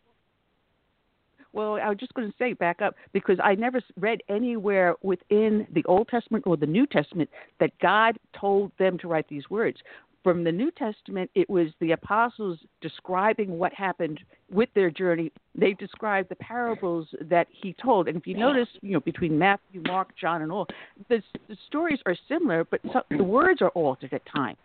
Well, I was just going to say back up because I never read anywhere within the Old Testament or the New Testament that God told them to write these words. From the New Testament, it was the apostles describing what happened with their journey. They described the parables that he told. And if you notice, you know, between Matthew, Mark, John, and all, the, the stories are similar, but some, the words are altered at times.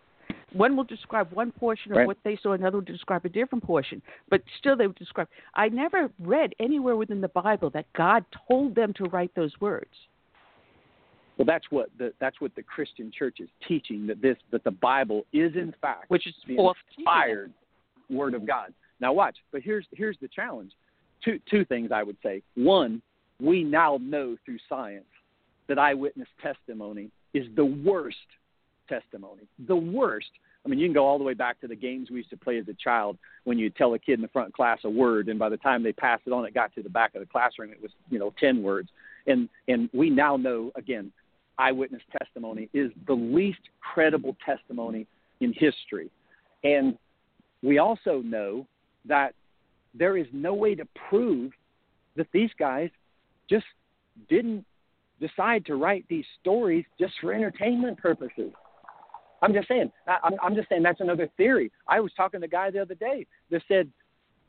One will describe one portion of Right. what they saw, another will describe a different portion. But still, they would describe. I never read anywhere within the Bible that God told them to write those words. Well, that's what the that's what the Christian church is teaching that this that the Bible is in fact Which is the inspired Word of God. Now watch, but here's here's the challenge. Two two things I would say. One, we now know through science that eyewitness testimony is the worst testimony. The worst. I mean, you can go all the way back to the games we used to play as a child when you tell a kid in the front class a word, and by the time they passed it on, it got to the back of the classroom. It was, you know, ten words. And and we now know again, eyewitness testimony is the least credible testimony in history. And we also know that there is no way to prove that these guys just didn't decide to write these stories just for entertainment purposes. I'm just saying. I- I'm, I'm just saying that's another theory. I was talking to a guy the other day that said,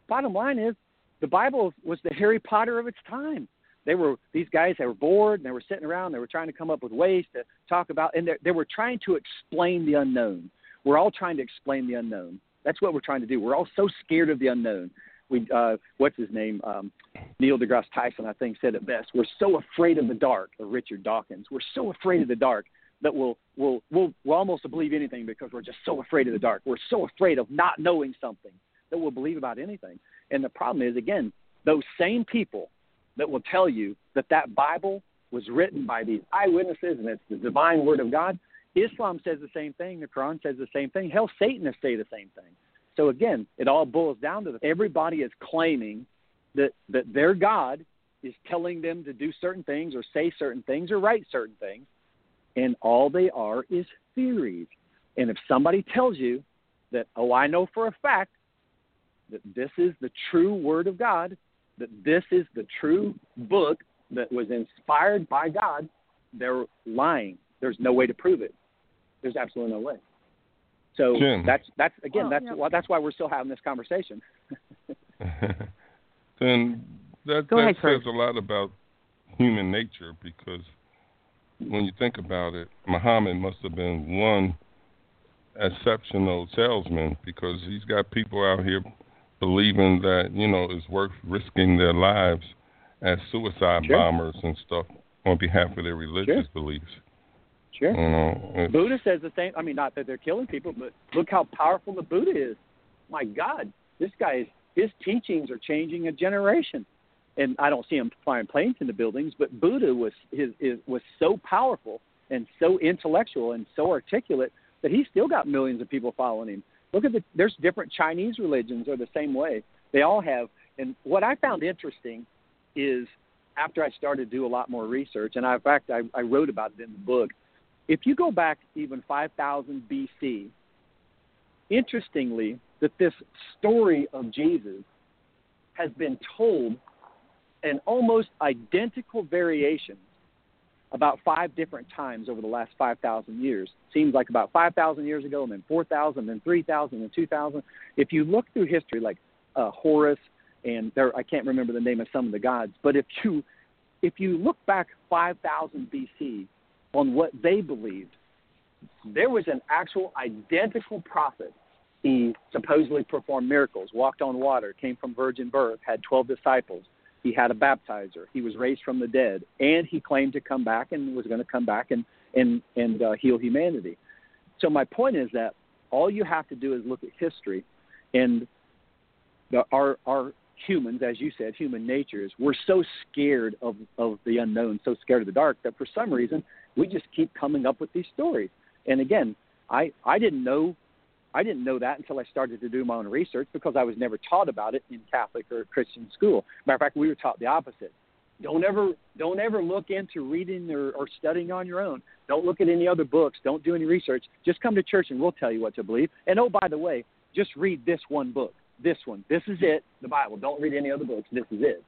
bottom line is, the Bible was the Harry Potter of its time. They were these guys. They were bored and they were sitting around. They were trying to come up with ways to talk about, and they were trying to explain the unknown. We're all trying to explain the unknown. That's what we're trying to do. We're all so scared of the unknown. We, uh, what's his name? Um, Neil deGrasse Tyson, I think, said it best. We're so afraid of the dark, or Richard Dawkins. We're so afraid of the dark that we'll we'll we'll, we'll almost believe anything because we're just so afraid of the dark. We're so afraid of not knowing something that we'll believe about anything. And the problem is, again, those same people that will tell you that that Bible was written by these eyewitnesses and it's the divine word of God. Islam says the same thing. The Quran says the same thing. Hell, Satanists say the same thing. So again, it all boils down to that everybody is claiming that that their God is telling them to do certain things or say certain things or write certain things, and all they are is theories. And if somebody tells you that, oh, I know for a fact that this is the true Word of God, that this is the true book that was inspired by God, they're lying. There's no way to prove it. There's absolutely no way. So Jim. that's that's again Well, that's yeah. why that's why we're still having this conversation. then that, that ahead, says Kurt. a lot about human nature because when you think about it, Muhammad must have been one exceptional salesman because he's got people out here believing that you know it's worth risking their lives as suicide Sure. bombers and stuff on behalf of their religious beliefs. Sure. You know, Buddha says the same. I mean, not that they're killing people, but look how powerful the Buddha is. My God, this guy is his teachings are changing a generation. And I don't see him flying planes into buildings, but Buddha was his, his was so powerful and so intellectual and so articulate that he still got millions of people following him. Look at the there's different Chinese religions are the same way. They all have. And what I found interesting is after I started to do a lot more research, and I, in fact I, I wrote about it in the book. If you go back even 5000 BC, interestingly, that this story of Jesus has been told in almost identical variations about five different times over the last 5,000 years. Seems like about 5,000 years ago, and then 4,000, then 3,000, and 2,000. If you look through history, like uh, Horus, and there, I can't remember the name of some of the gods, but if you if you look back 5,000 BC on what they believed, there was an actual identical prophet. He supposedly performed miracles, walked on water, came from virgin birth, had 12 disciples. He had a baptizer. He was raised from the dead, and he claimed to come back and was going to come back and and and uh, heal humanity. So my point is that all you have to do is look at history, and the, our our humans, as you said, human natures, we're so scared of of the unknown, so scared of the dark that for some reason we just keep coming up with these stories. And again, I I didn't know I didn't know that until I started to do my own research because I was never taught about it in Catholic or Christian school. Matter of fact, we were taught the opposite. Don't ever don't ever look into reading or, or studying on your own. Don't look at any other books. Don't do any research. Just come to church and we'll tell you what to believe. And oh, by the way, just read this one book. This one. This is it. The Bible. Don't read any other books. This is it.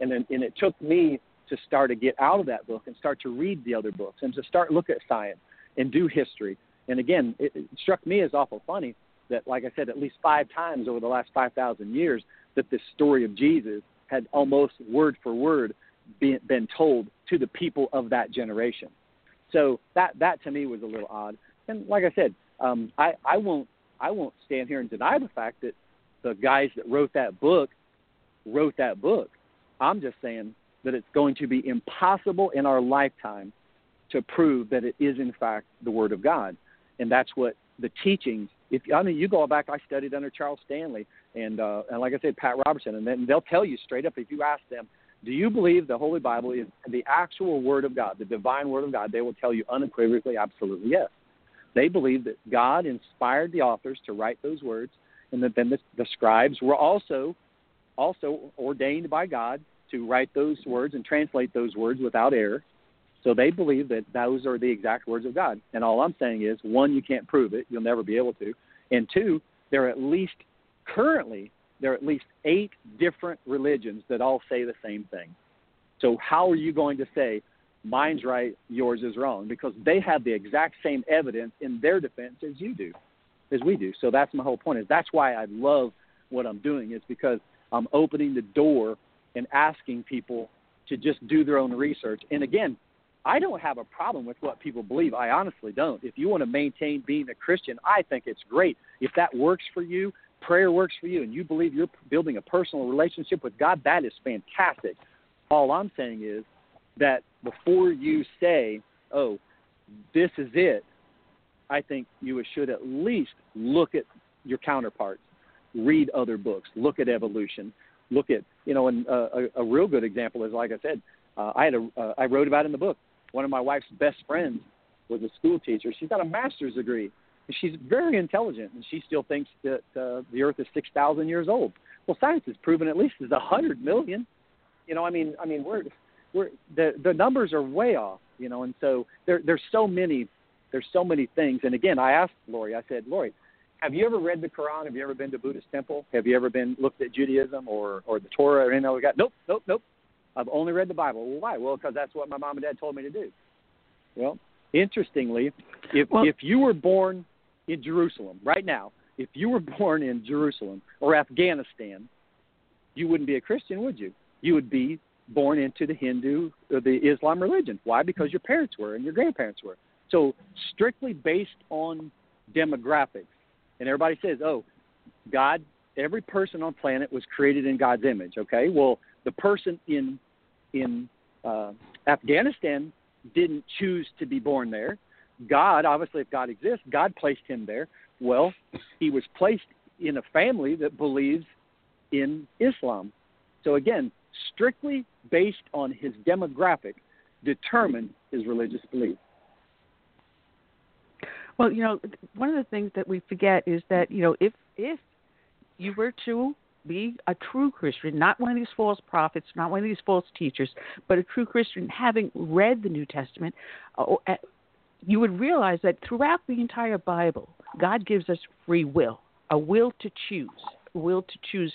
And then and it took me to start to get out of that book and start to read the other books and to start look at science and do history And again, it, it struck me as awful funny that, like I said, at least five times over the last 5,000 years, that this story of Jesus had almost word for word been, been told to the people of that generation. So that that to me was a little odd. And like I said, um, I I won't I won't stand here and deny the fact that the guys that wrote that book wrote that book. I'm just saying that it's going to be impossible in our lifetime to prove that it is in fact the Word of God, and that's what the teachings. If I mean, you go back, I studied under Charles Stanley, and uh, and like I said, Pat Robertson, and then they'll tell you straight up if you ask them, do you believe the Holy Bible is the actual Word of God, the divine Word of God? They will tell you unequivocally, absolutely yes. They believe that God inspired the authors to write those words, and that then the, the scribes were also also ordained by God to write those words and translate those words without error. So they believe that those are the exact words of God. And all I'm saying is, one, you can't prove it; you'll never be able to. And two, there are at least currently there are at least eight different religions that all say the same thing. So how are you going to say mine's right, yours is wrong? Because they have the exact same evidence in their defense as you do, as we do. So that's my whole point. Is that's why I love what I'm doing is because I'm opening the door and asking people to just do their own research. And again, I don't have a problem with what people believe. I honestly don't. If you want to maintain being a Christian, I think it's great. If that works for you, prayer works for you, and you believe you're building a personal relationship with God, that is fantastic. All I'm saying is that before you say, oh, this is it, I think you should at least look at your counterparts, read other books, look at evolution, look at, you know, and uh, a, a real good example is, like I said, uh, I had a, uh, I wrote about in the book. One of my wife's best friends was a school teacher. She's got a master's degree she's very intelligent, and she still thinks that uh, the Earth is six thousand years old. Well, science has proven at least it's a hundred million. You know, I mean, I mean, we're we're the the numbers are way off. You know, and so there there's so many there's so many things. And again, I asked Lori. I said, Lori, have you ever read the Quran? Have you ever been to Buddhist temple? Have you ever been looked at Judaism or or the Torah or anything like that? Nope, nope, nope. I've only read the Bible. Well, why? Well, because that's what my mom and dad told me to do. Well, interestingly, if well, if you were born in Jerusalem right now, if you were born in Jerusalem or Afghanistan, you wouldn't be a Christian, would you? You would be born into the Hindu or the Islam religion. Why? Because your parents were and your grandparents were. So strictly based on demographics. And everybody says, "Oh, God, every person on planet was created in God's image." Okay? Well, the person in in uh, Afghanistan didn't choose to be born there. God, obviously, if God exists, God placed him there. Well, he was placed in a family that believes in Islam. So again, strictly based on his demographic, determined his religious belief. Well, you know, one of the things that we forget is that you know, if if you were to be a true Christian, not one of these false prophets, not one of these false teachers, but a true Christian, having read the New Testament, uh, you would realize that throughout the entire Bible, God gives us free will, a will to choose, a will to choose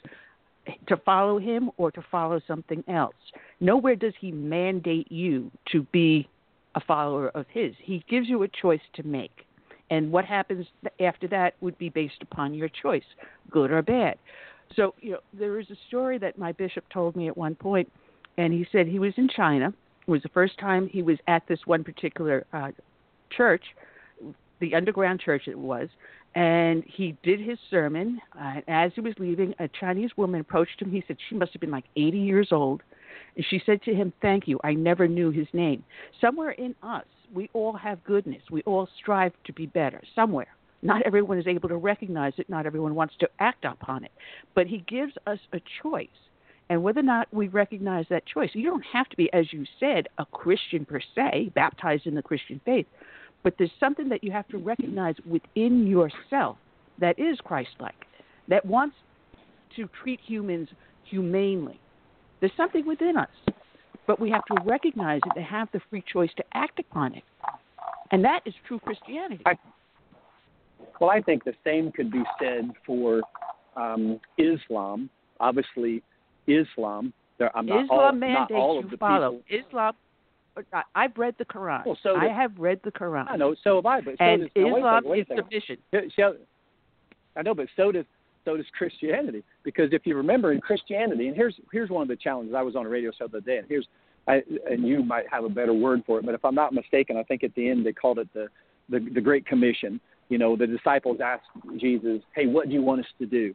to follow Him or to follow something else. Nowhere does He mandate you to be a follower of His. He gives you a choice to make. And what happens after that would be based upon your choice, good or bad. So, you know, there is a story that my bishop told me at one point, and he said he was in China. It was the first time he was at this one particular uh, church, the underground church it was, and he did his sermon. Uh, as he was leaving, a Chinese woman approached him. He said she must have been like 80 years old. And she said to him, Thank you. I never knew his name. Somewhere in us, we all have goodness. We all strive to be better. Somewhere. Not everyone is able to recognize it. Not everyone wants to act upon it. But he gives us a choice. And whether or not we recognize that choice, you don't have to be, as you said, a Christian per se, baptized in the Christian faith. But there's something that you have to recognize within yourself that is Christ like, that wants to treat humans humanely. There's something within us, but we have to recognize it and have the free choice to act upon it. And that is true Christianity. I, well, I think the same could be said for um, Islam. Obviously, Islam. There, I'm Islam not all, mandates not all of the follow. people. Islam I, I've read the Quran. Well, so I did- have read the Quran. I know, so have I. But so and does, now, wait a Islam a is sufficient. So- I know, but so does so does Christianity. Because if you remember in Christianity, and here's here's one of the challenges. I was on a radio show the other day, and here's I, and you might have a better word for it, but if I'm not mistaken, I think at the end they called it the the, the Great Commission. You know, the disciples asked Jesus, "Hey, what do you want us to do?"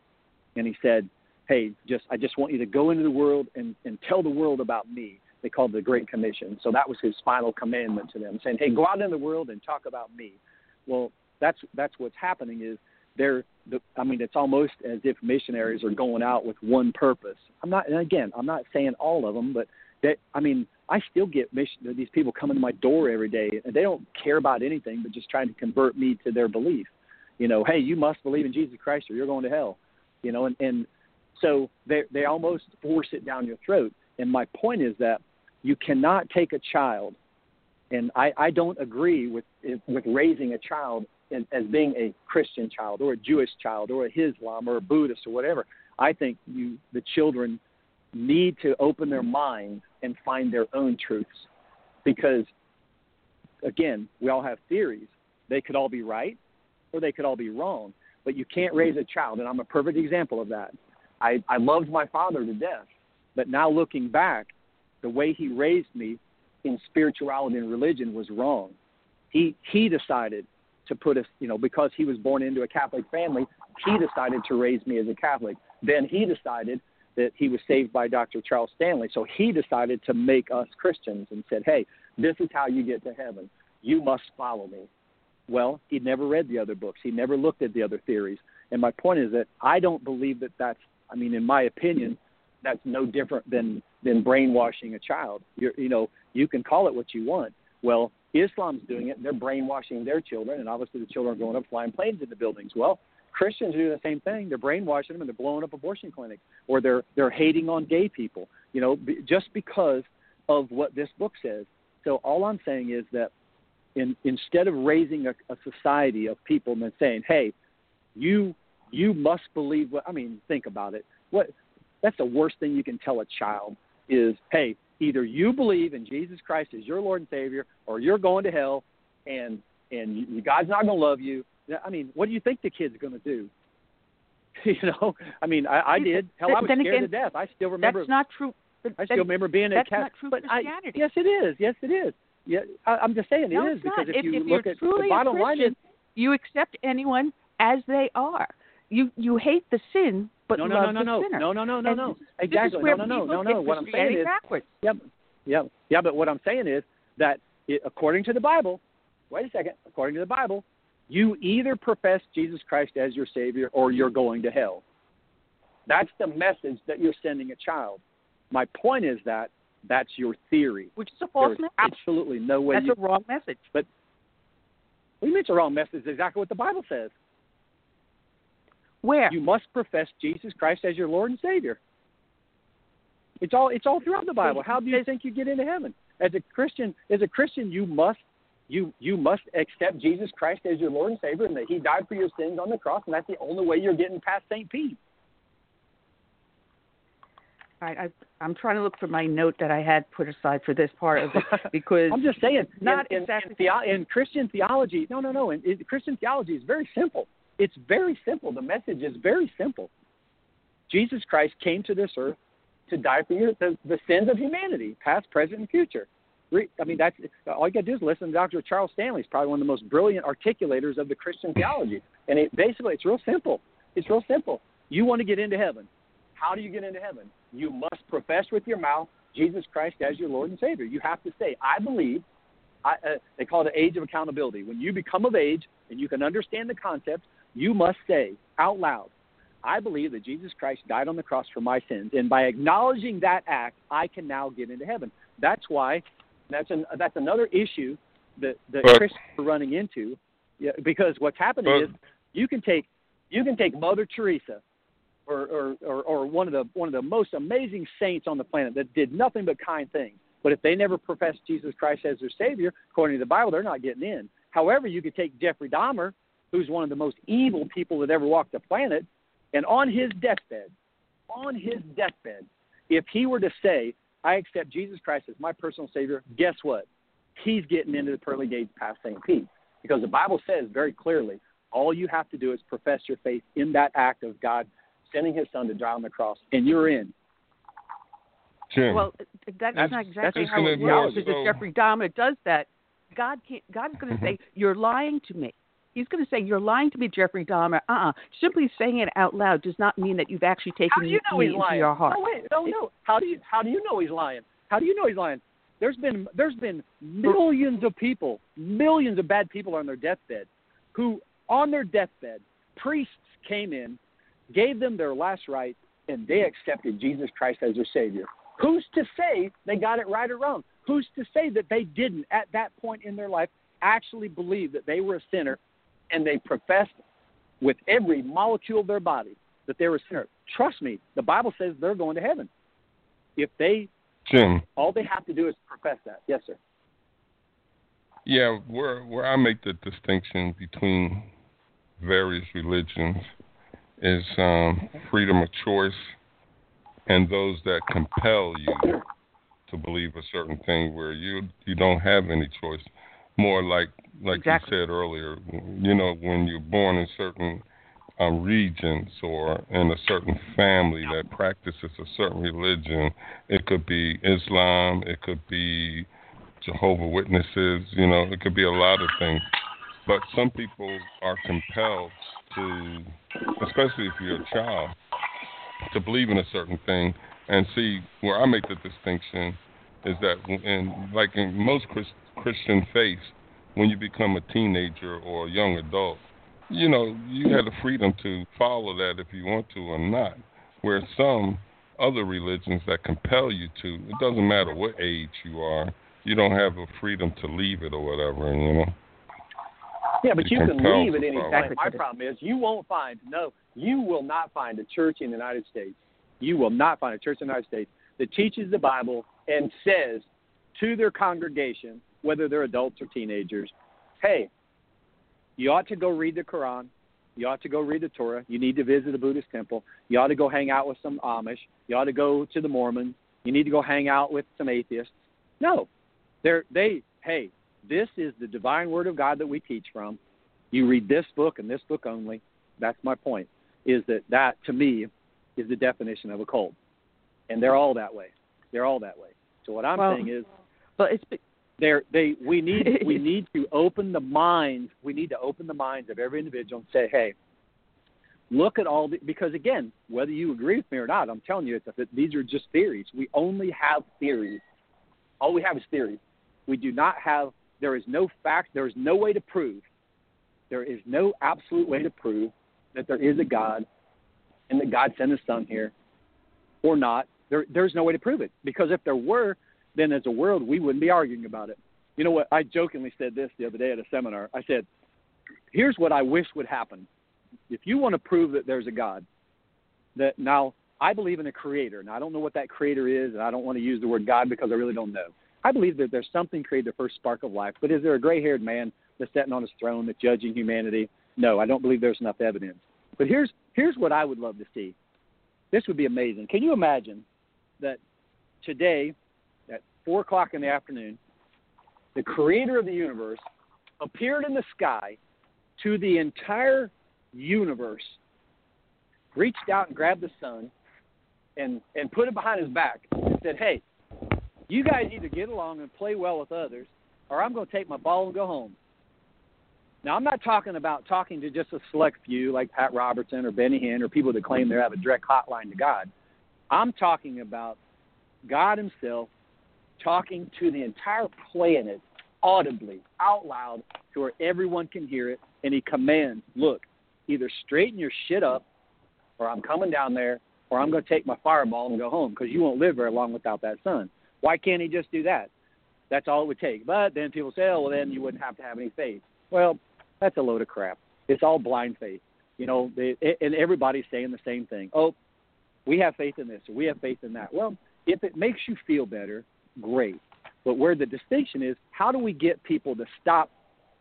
And he said, "Hey, just I just want you to go into the world and and tell the world about me." They called it the Great Commission. So that was his final commandment to them, saying, "Hey, go out in the world and talk about me." Well, that's that's what's happening is they're the, I mean it's almost as if missionaries are going out with one purpose. I'm not and again, I'm not saying all of them, but that I mean, I still get mission these people coming to my door every day and they don't care about anything but just trying to convert me to their belief. You know, hey, you must believe in Jesus Christ or you're going to hell. You know, and and so they they almost force it down your throat. And my point is that you cannot take a child and I, I don't agree with with raising a child as, as being a Christian child or a Jewish child or a Islam or a Buddhist or whatever. I think you the children need to open their minds and find their own truths. Because again we all have theories. They could all be right or they could all be wrong. But you can't raise a child and i'm a perfect example of that. I i loved my father to death but now looking back the way he raised me in spirituality and religion was wrong. He he decided to put us you know because he was born into a catholic family he decided to raise me as a catholic. Then he decided that he was saved by Dr. Charles Stanley. So he decided to make us Christians and said, hey, this is how you get to heaven. You must follow me. Well, he never read the other books. He never looked at the other theories. And my point is that I don't believe that that's, I mean, in my opinion, that's no different than, than brainwashing a child. You're, you know, you can call it what you want. Well, Islam's doing it. They're brainwashing their children, and obviously the children are going up flying planes into the buildings. Well, Christians doing the same thing. They're brainwashing them and they're blowing up abortion clinics, or they're they're hating on gay people. You know, b- just because of what this book says. So all I'm saying is that in, instead of raising a, a society of people and then saying, "Hey, you you must believe what," I mean, think about it. What that's the worst thing you can tell a child is, "Hey, either you believe in Jesus Christ as your Lord and Savior, or you're going to hell, and and God's not going to love you." I mean, what do you think the kid's going to do? you know, I mean, I, I did. Hell, I was scared again, to death. I still remember. That's not true. But, I still remember being that's a cat. not true but I, yes, it is. Yes, it is. Yeah, I, I'm just saying it is no, it's because not. if, you if look you're at truly the bottom line is you accept anyone as they are. You you hate the sin, but no, no, love no, no, the sinner. no, no, no, no, no. Exactly. Is no, no, no, no, no. What I'm saying is, backwards. Yep. Yeah. Yeah, but what I'm saying is that it, according to the Bible, wait a second, according to the Bible, you either profess Jesus Christ as your Savior or you're going to hell. That's the message that you're sending a child. My point is that that's your theory. which is a false There's message. absolutely no way That's you. a wrong message. But we you mean it's a wrong message? Exactly what the Bible says. Where? You must profess Jesus Christ as your Lord and Savior. It's all it's all throughout the Bible. How do you think you get into heaven? As a Christian, as a Christian, you must you you must accept Jesus Christ as your Lord and Savior, and that He died for your sins on the cross, and that's the only way you're getting past St. Pete. All right, I, I'm trying to look for my note that I had put aside for this part of it because I'm just saying, Not in, in- exactly- in, theo- in Christian theology. No, no, no. In, in Christian theology is very simple. It's very simple. The message is very simple. Jesus Christ came to this earth to die for your, the, the sins of humanity, past, present, and future. I mean, that's all you got to do is listen to Dr. Charles Stanley. He's probably one of the most brilliant articulators of the Christian theology. And it, basically, it's real simple. It's real simple. You want to get into heaven. How do you get into heaven? You must profess with your mouth Jesus Christ as your Lord and Savior. You have to say, I believe. I, uh, they call it the age of accountability. When you become of age and you can understand the concept, you must say out loud, I believe that Jesus Christ died on the cross for my sins, and by acknowledging that act, I can now get into heaven. That's why that's an, that's another issue that that But- Christians are running into, yeah, because what's happening But- is you can take you can take Mother Teresa, or, or or or one of the one of the most amazing saints on the planet that did nothing but kind things. But if they never profess Jesus Christ as their Savior, according to the Bible, they're not getting in. However, you could take Jeffrey Dahmer, who's one of the most evil people that ever walked the planet, and on his deathbed, on his deathbed, if he were to say, I accept Jesus Christ as my personal Savior, guess what? He's getting into the pearly gates past St. Pete. Because the Bible says very clearly, all you have to do is profess your faith in that act of God sending his son to die on the cross, and you're in. Jim. Well, that's, That's- not exactly that's how it works. more Because so- Jeffrey Dahmer does that. God can't. God's going Mm-hmm. to say you're lying to me. He's going to say you're lying to me, Jeffrey Dahmer. Uh-uh. Simply saying it out loud does not mean that you've actually taken How do you know me he's into lying? your heart. No, wait, no, no. How do you how do you know he's lying? How do you know he's lying? There's been there's been millions of people, millions of bad people on their deathbed, who on their deathbed, priests came in, gave them their last rites, and they accepted Jesus Christ as their Savior. Who's to say they got it right or wrong? Who's to say that they didn't at that point in their life actually believe that they were a sinner and they professed with every molecule of their body that they were a sinner. Trust me, the Bible says they're going to heaven. If they Jim. all they have to do is profess that. Yes, sir. Yeah, where where I make the distinction between various religions is um, freedom of choice and those that compel you to believe a certain thing where you you don't have any choice. More like like Exactly. you said earlier, you know, when you're born in certain um, regions or in a certain family that practices a certain religion, it could be Islam, it could be Jehovah Witnesses, you know, it could be a lot of things. But some people are compelled to, especially if you're a child, to believe in a certain thing. And see, where I make the distinction is that, in like in most Chris, Christian faiths, when you become a teenager or a young adult, you know, you have the freedom to follow that if you want to or not. Where some other religions that compel you to, it doesn't matter what age you are, you don't have a freedom to leave it or whatever, you know. Yeah, but you can leave at any time. My problem is you won't find no, you will not find a church in the United States. You will not find a church in the United States that teaches the Bible and says to their congregation, whether they're adults or teenagers, hey, you ought to go read the Quran. You ought to go read the Torah. You need to visit a Buddhist temple. You ought to go hang out with some Amish. You ought to go to the Mormons. You need to go hang out with some atheists. No, they're they. Hey, this is the divine word of God that we teach from. You read this book and this book only. That's my point. Is that that to me is the definition of a cult, and they're all that way. They're all that way. So what I'm Well, saying is But it's they're, they we need we need to open the minds we need to open the minds of every individual and say hey look at all the because again whether you agree with me or not i'm telling you it's a, these are just theories. We only have theories. All we have is theories. We do not have there is no fact there is no way to prove there is no absolute way to prove that there is a god and that god sent his son here or not there there's no way to prove it because if there were then as a world we wouldn't be arguing about it. You know what? I jokingly said this the other day at a seminar. I said, "Here's what I wish would happen. If you want to prove that there's a God, that now I believe in a creator, and I don't know what that creator is, and I don't want to use the word God because I really don't know. I believe that there's something created the first spark of life, but is there a gray-haired man that's sitting on his throne that's judging humanity? No, I don't believe there's enough evidence. But here's here's what I would love to see. This would be amazing. Can you imagine that today at four o'clock in the afternoon, the creator of the universe appeared in the sky to the entire universe, reached out and grabbed the sun and, and put it behind his back and said, Hey, you guys either get along and play well with others, or I'm going to take my ball and go home. Now, I'm not talking about talking to just a select few like Pat Robertson or Benny Hinn or people that claim they have a direct hotline to God. I'm talking about God Himself talking to the entire planet audibly, out loud, to where everyone can hear it, and He commands, "Look, either straighten your shit up, or I'm coming down there, or I'm going to take my fireball and go home because you won't live very long without that sun." Why can't He just do that? That's all it would take. But then people say, "Oh, well, then you wouldn't have to have any faith." Well, that's a load of crap. It's all blind faith. You know, they, and everybody's saying the same thing. Oh, we have faith in this or we have faith in that. Well, if it makes you feel better, great. But where the distinction is, how do we get people to stop?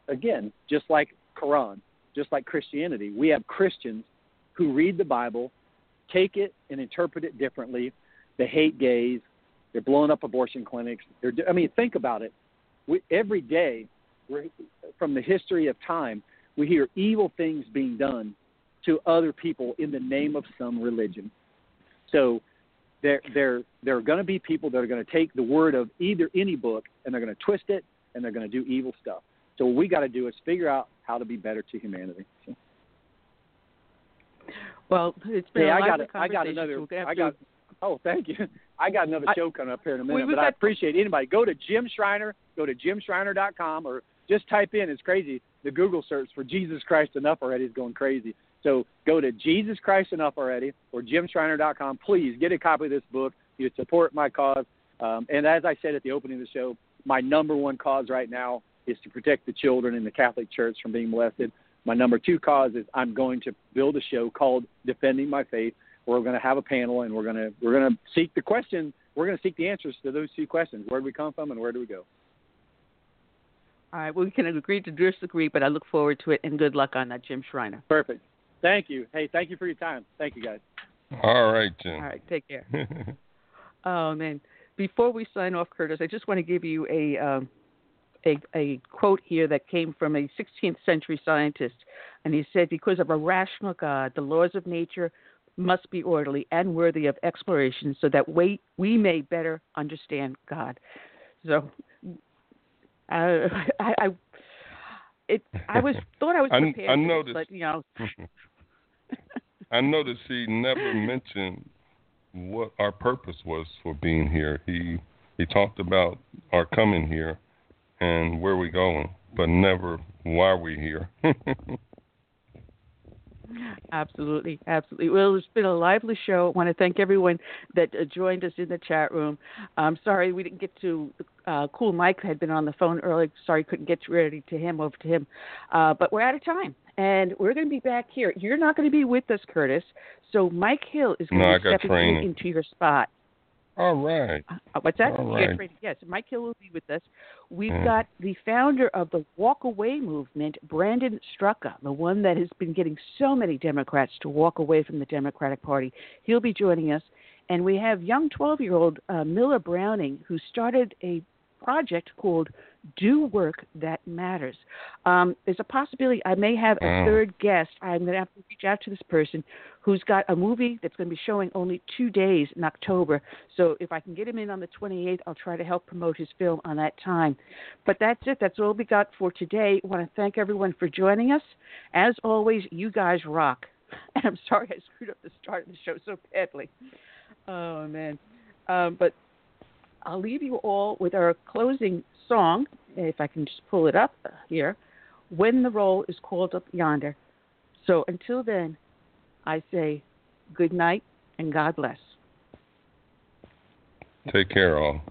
Again, just like Quran, just like Christianity, we have Christians who read the Bible, take it and interpret it differently. They hate gays. They're blowing up abortion clinics. They're, I mean, think about it. We, every day, from the history of time, we hear evil things being done to other people in the name of some religion. So there there there are going to be people that are going to take the word of either any book and they're going to twist it and they're going to do evil stuff. So what we got to do is figure out how to be better to humanity. So. Well, it's been hey, a I got I got another. I got. Oh, thank you. I got another show coming up here in a minute, we, but I appreciate anybody. Go to Jim Shriner. Go to jimshriner.com or just type in. It's crazy. The Google search for Jesus Christ Enough already is going crazy. So go to Jesus Christ Enough already or jimshriner.com. Please get a copy of this book. You support my cause. Um, and as I said at the opening of the show, my number one cause right now is to protect the children in the Catholic Church from being molested. My number two cause is I'm going to build a show called Defending My Faith, where we're going to have a panel and we're going to we're going to seek the question. We're going to seek the answers to those two questions: Where do we come from, and where do we go? All right. Well, we can agree to disagree, but I look forward to it, and good luck on that, Jim Shriner. Perfect. Thank you. Hey, thank you for your time. Thank you, guys. All right, Jim. All right. Take care. oh man. Before we sign off, Curtis, I just want to give you a. Um, a, a quote here that came from a 16th century scientist, and he said, Because of a rational God, the laws of nature must be orderly and worthy of exploration so that we, we may better understand God. So uh, I, I, it, I was thought I was prepared, I, I but you know. I noticed he never mentioned what our purpose was for being here. He he talked about our coming here, and where we're going, but never why we're here. absolutely, absolutely. Well, it's been a lively show. I want to thank everyone that uh, joined us in the chat room. I'm sorry we didn't get to. Uh, cool Mike had been on the phone early. Sorry, couldn't get ready to him over to him. Uh, but we're out of time, and we're going to be back here. You're not going to be with us, Curtis. So Mike Hill is going no, to be stepping into your spot. All right. Uh, what's that? All right. Yes, Mike Hill will be with us. We've Mm. got the founder of the Walk Away movement, Brandon Straka, the one that has been getting so many Democrats to walk away from the Democratic Party. He'll be joining us. And we have young 12 year old uh, Miller Browning, who started a project called Do Work That Matters. Um, there's a possibility I may have a Wow. third guest. I'm going to have to reach out to this person who's got a movie that's going to be showing only two days in October. So if I can get him in on the 28th, I'll try to help promote his film on that time. But that's it. That's all we got for today. I want to thank everyone for joining us. As always, you guys rock. And I'm sorry I screwed up the start of the show so badly. Oh, man. Um, but I'll leave you all with our closing song, if I can just pull it up here. When the roll is called up yonder. So until then, I say good night and God bless. Take care, all.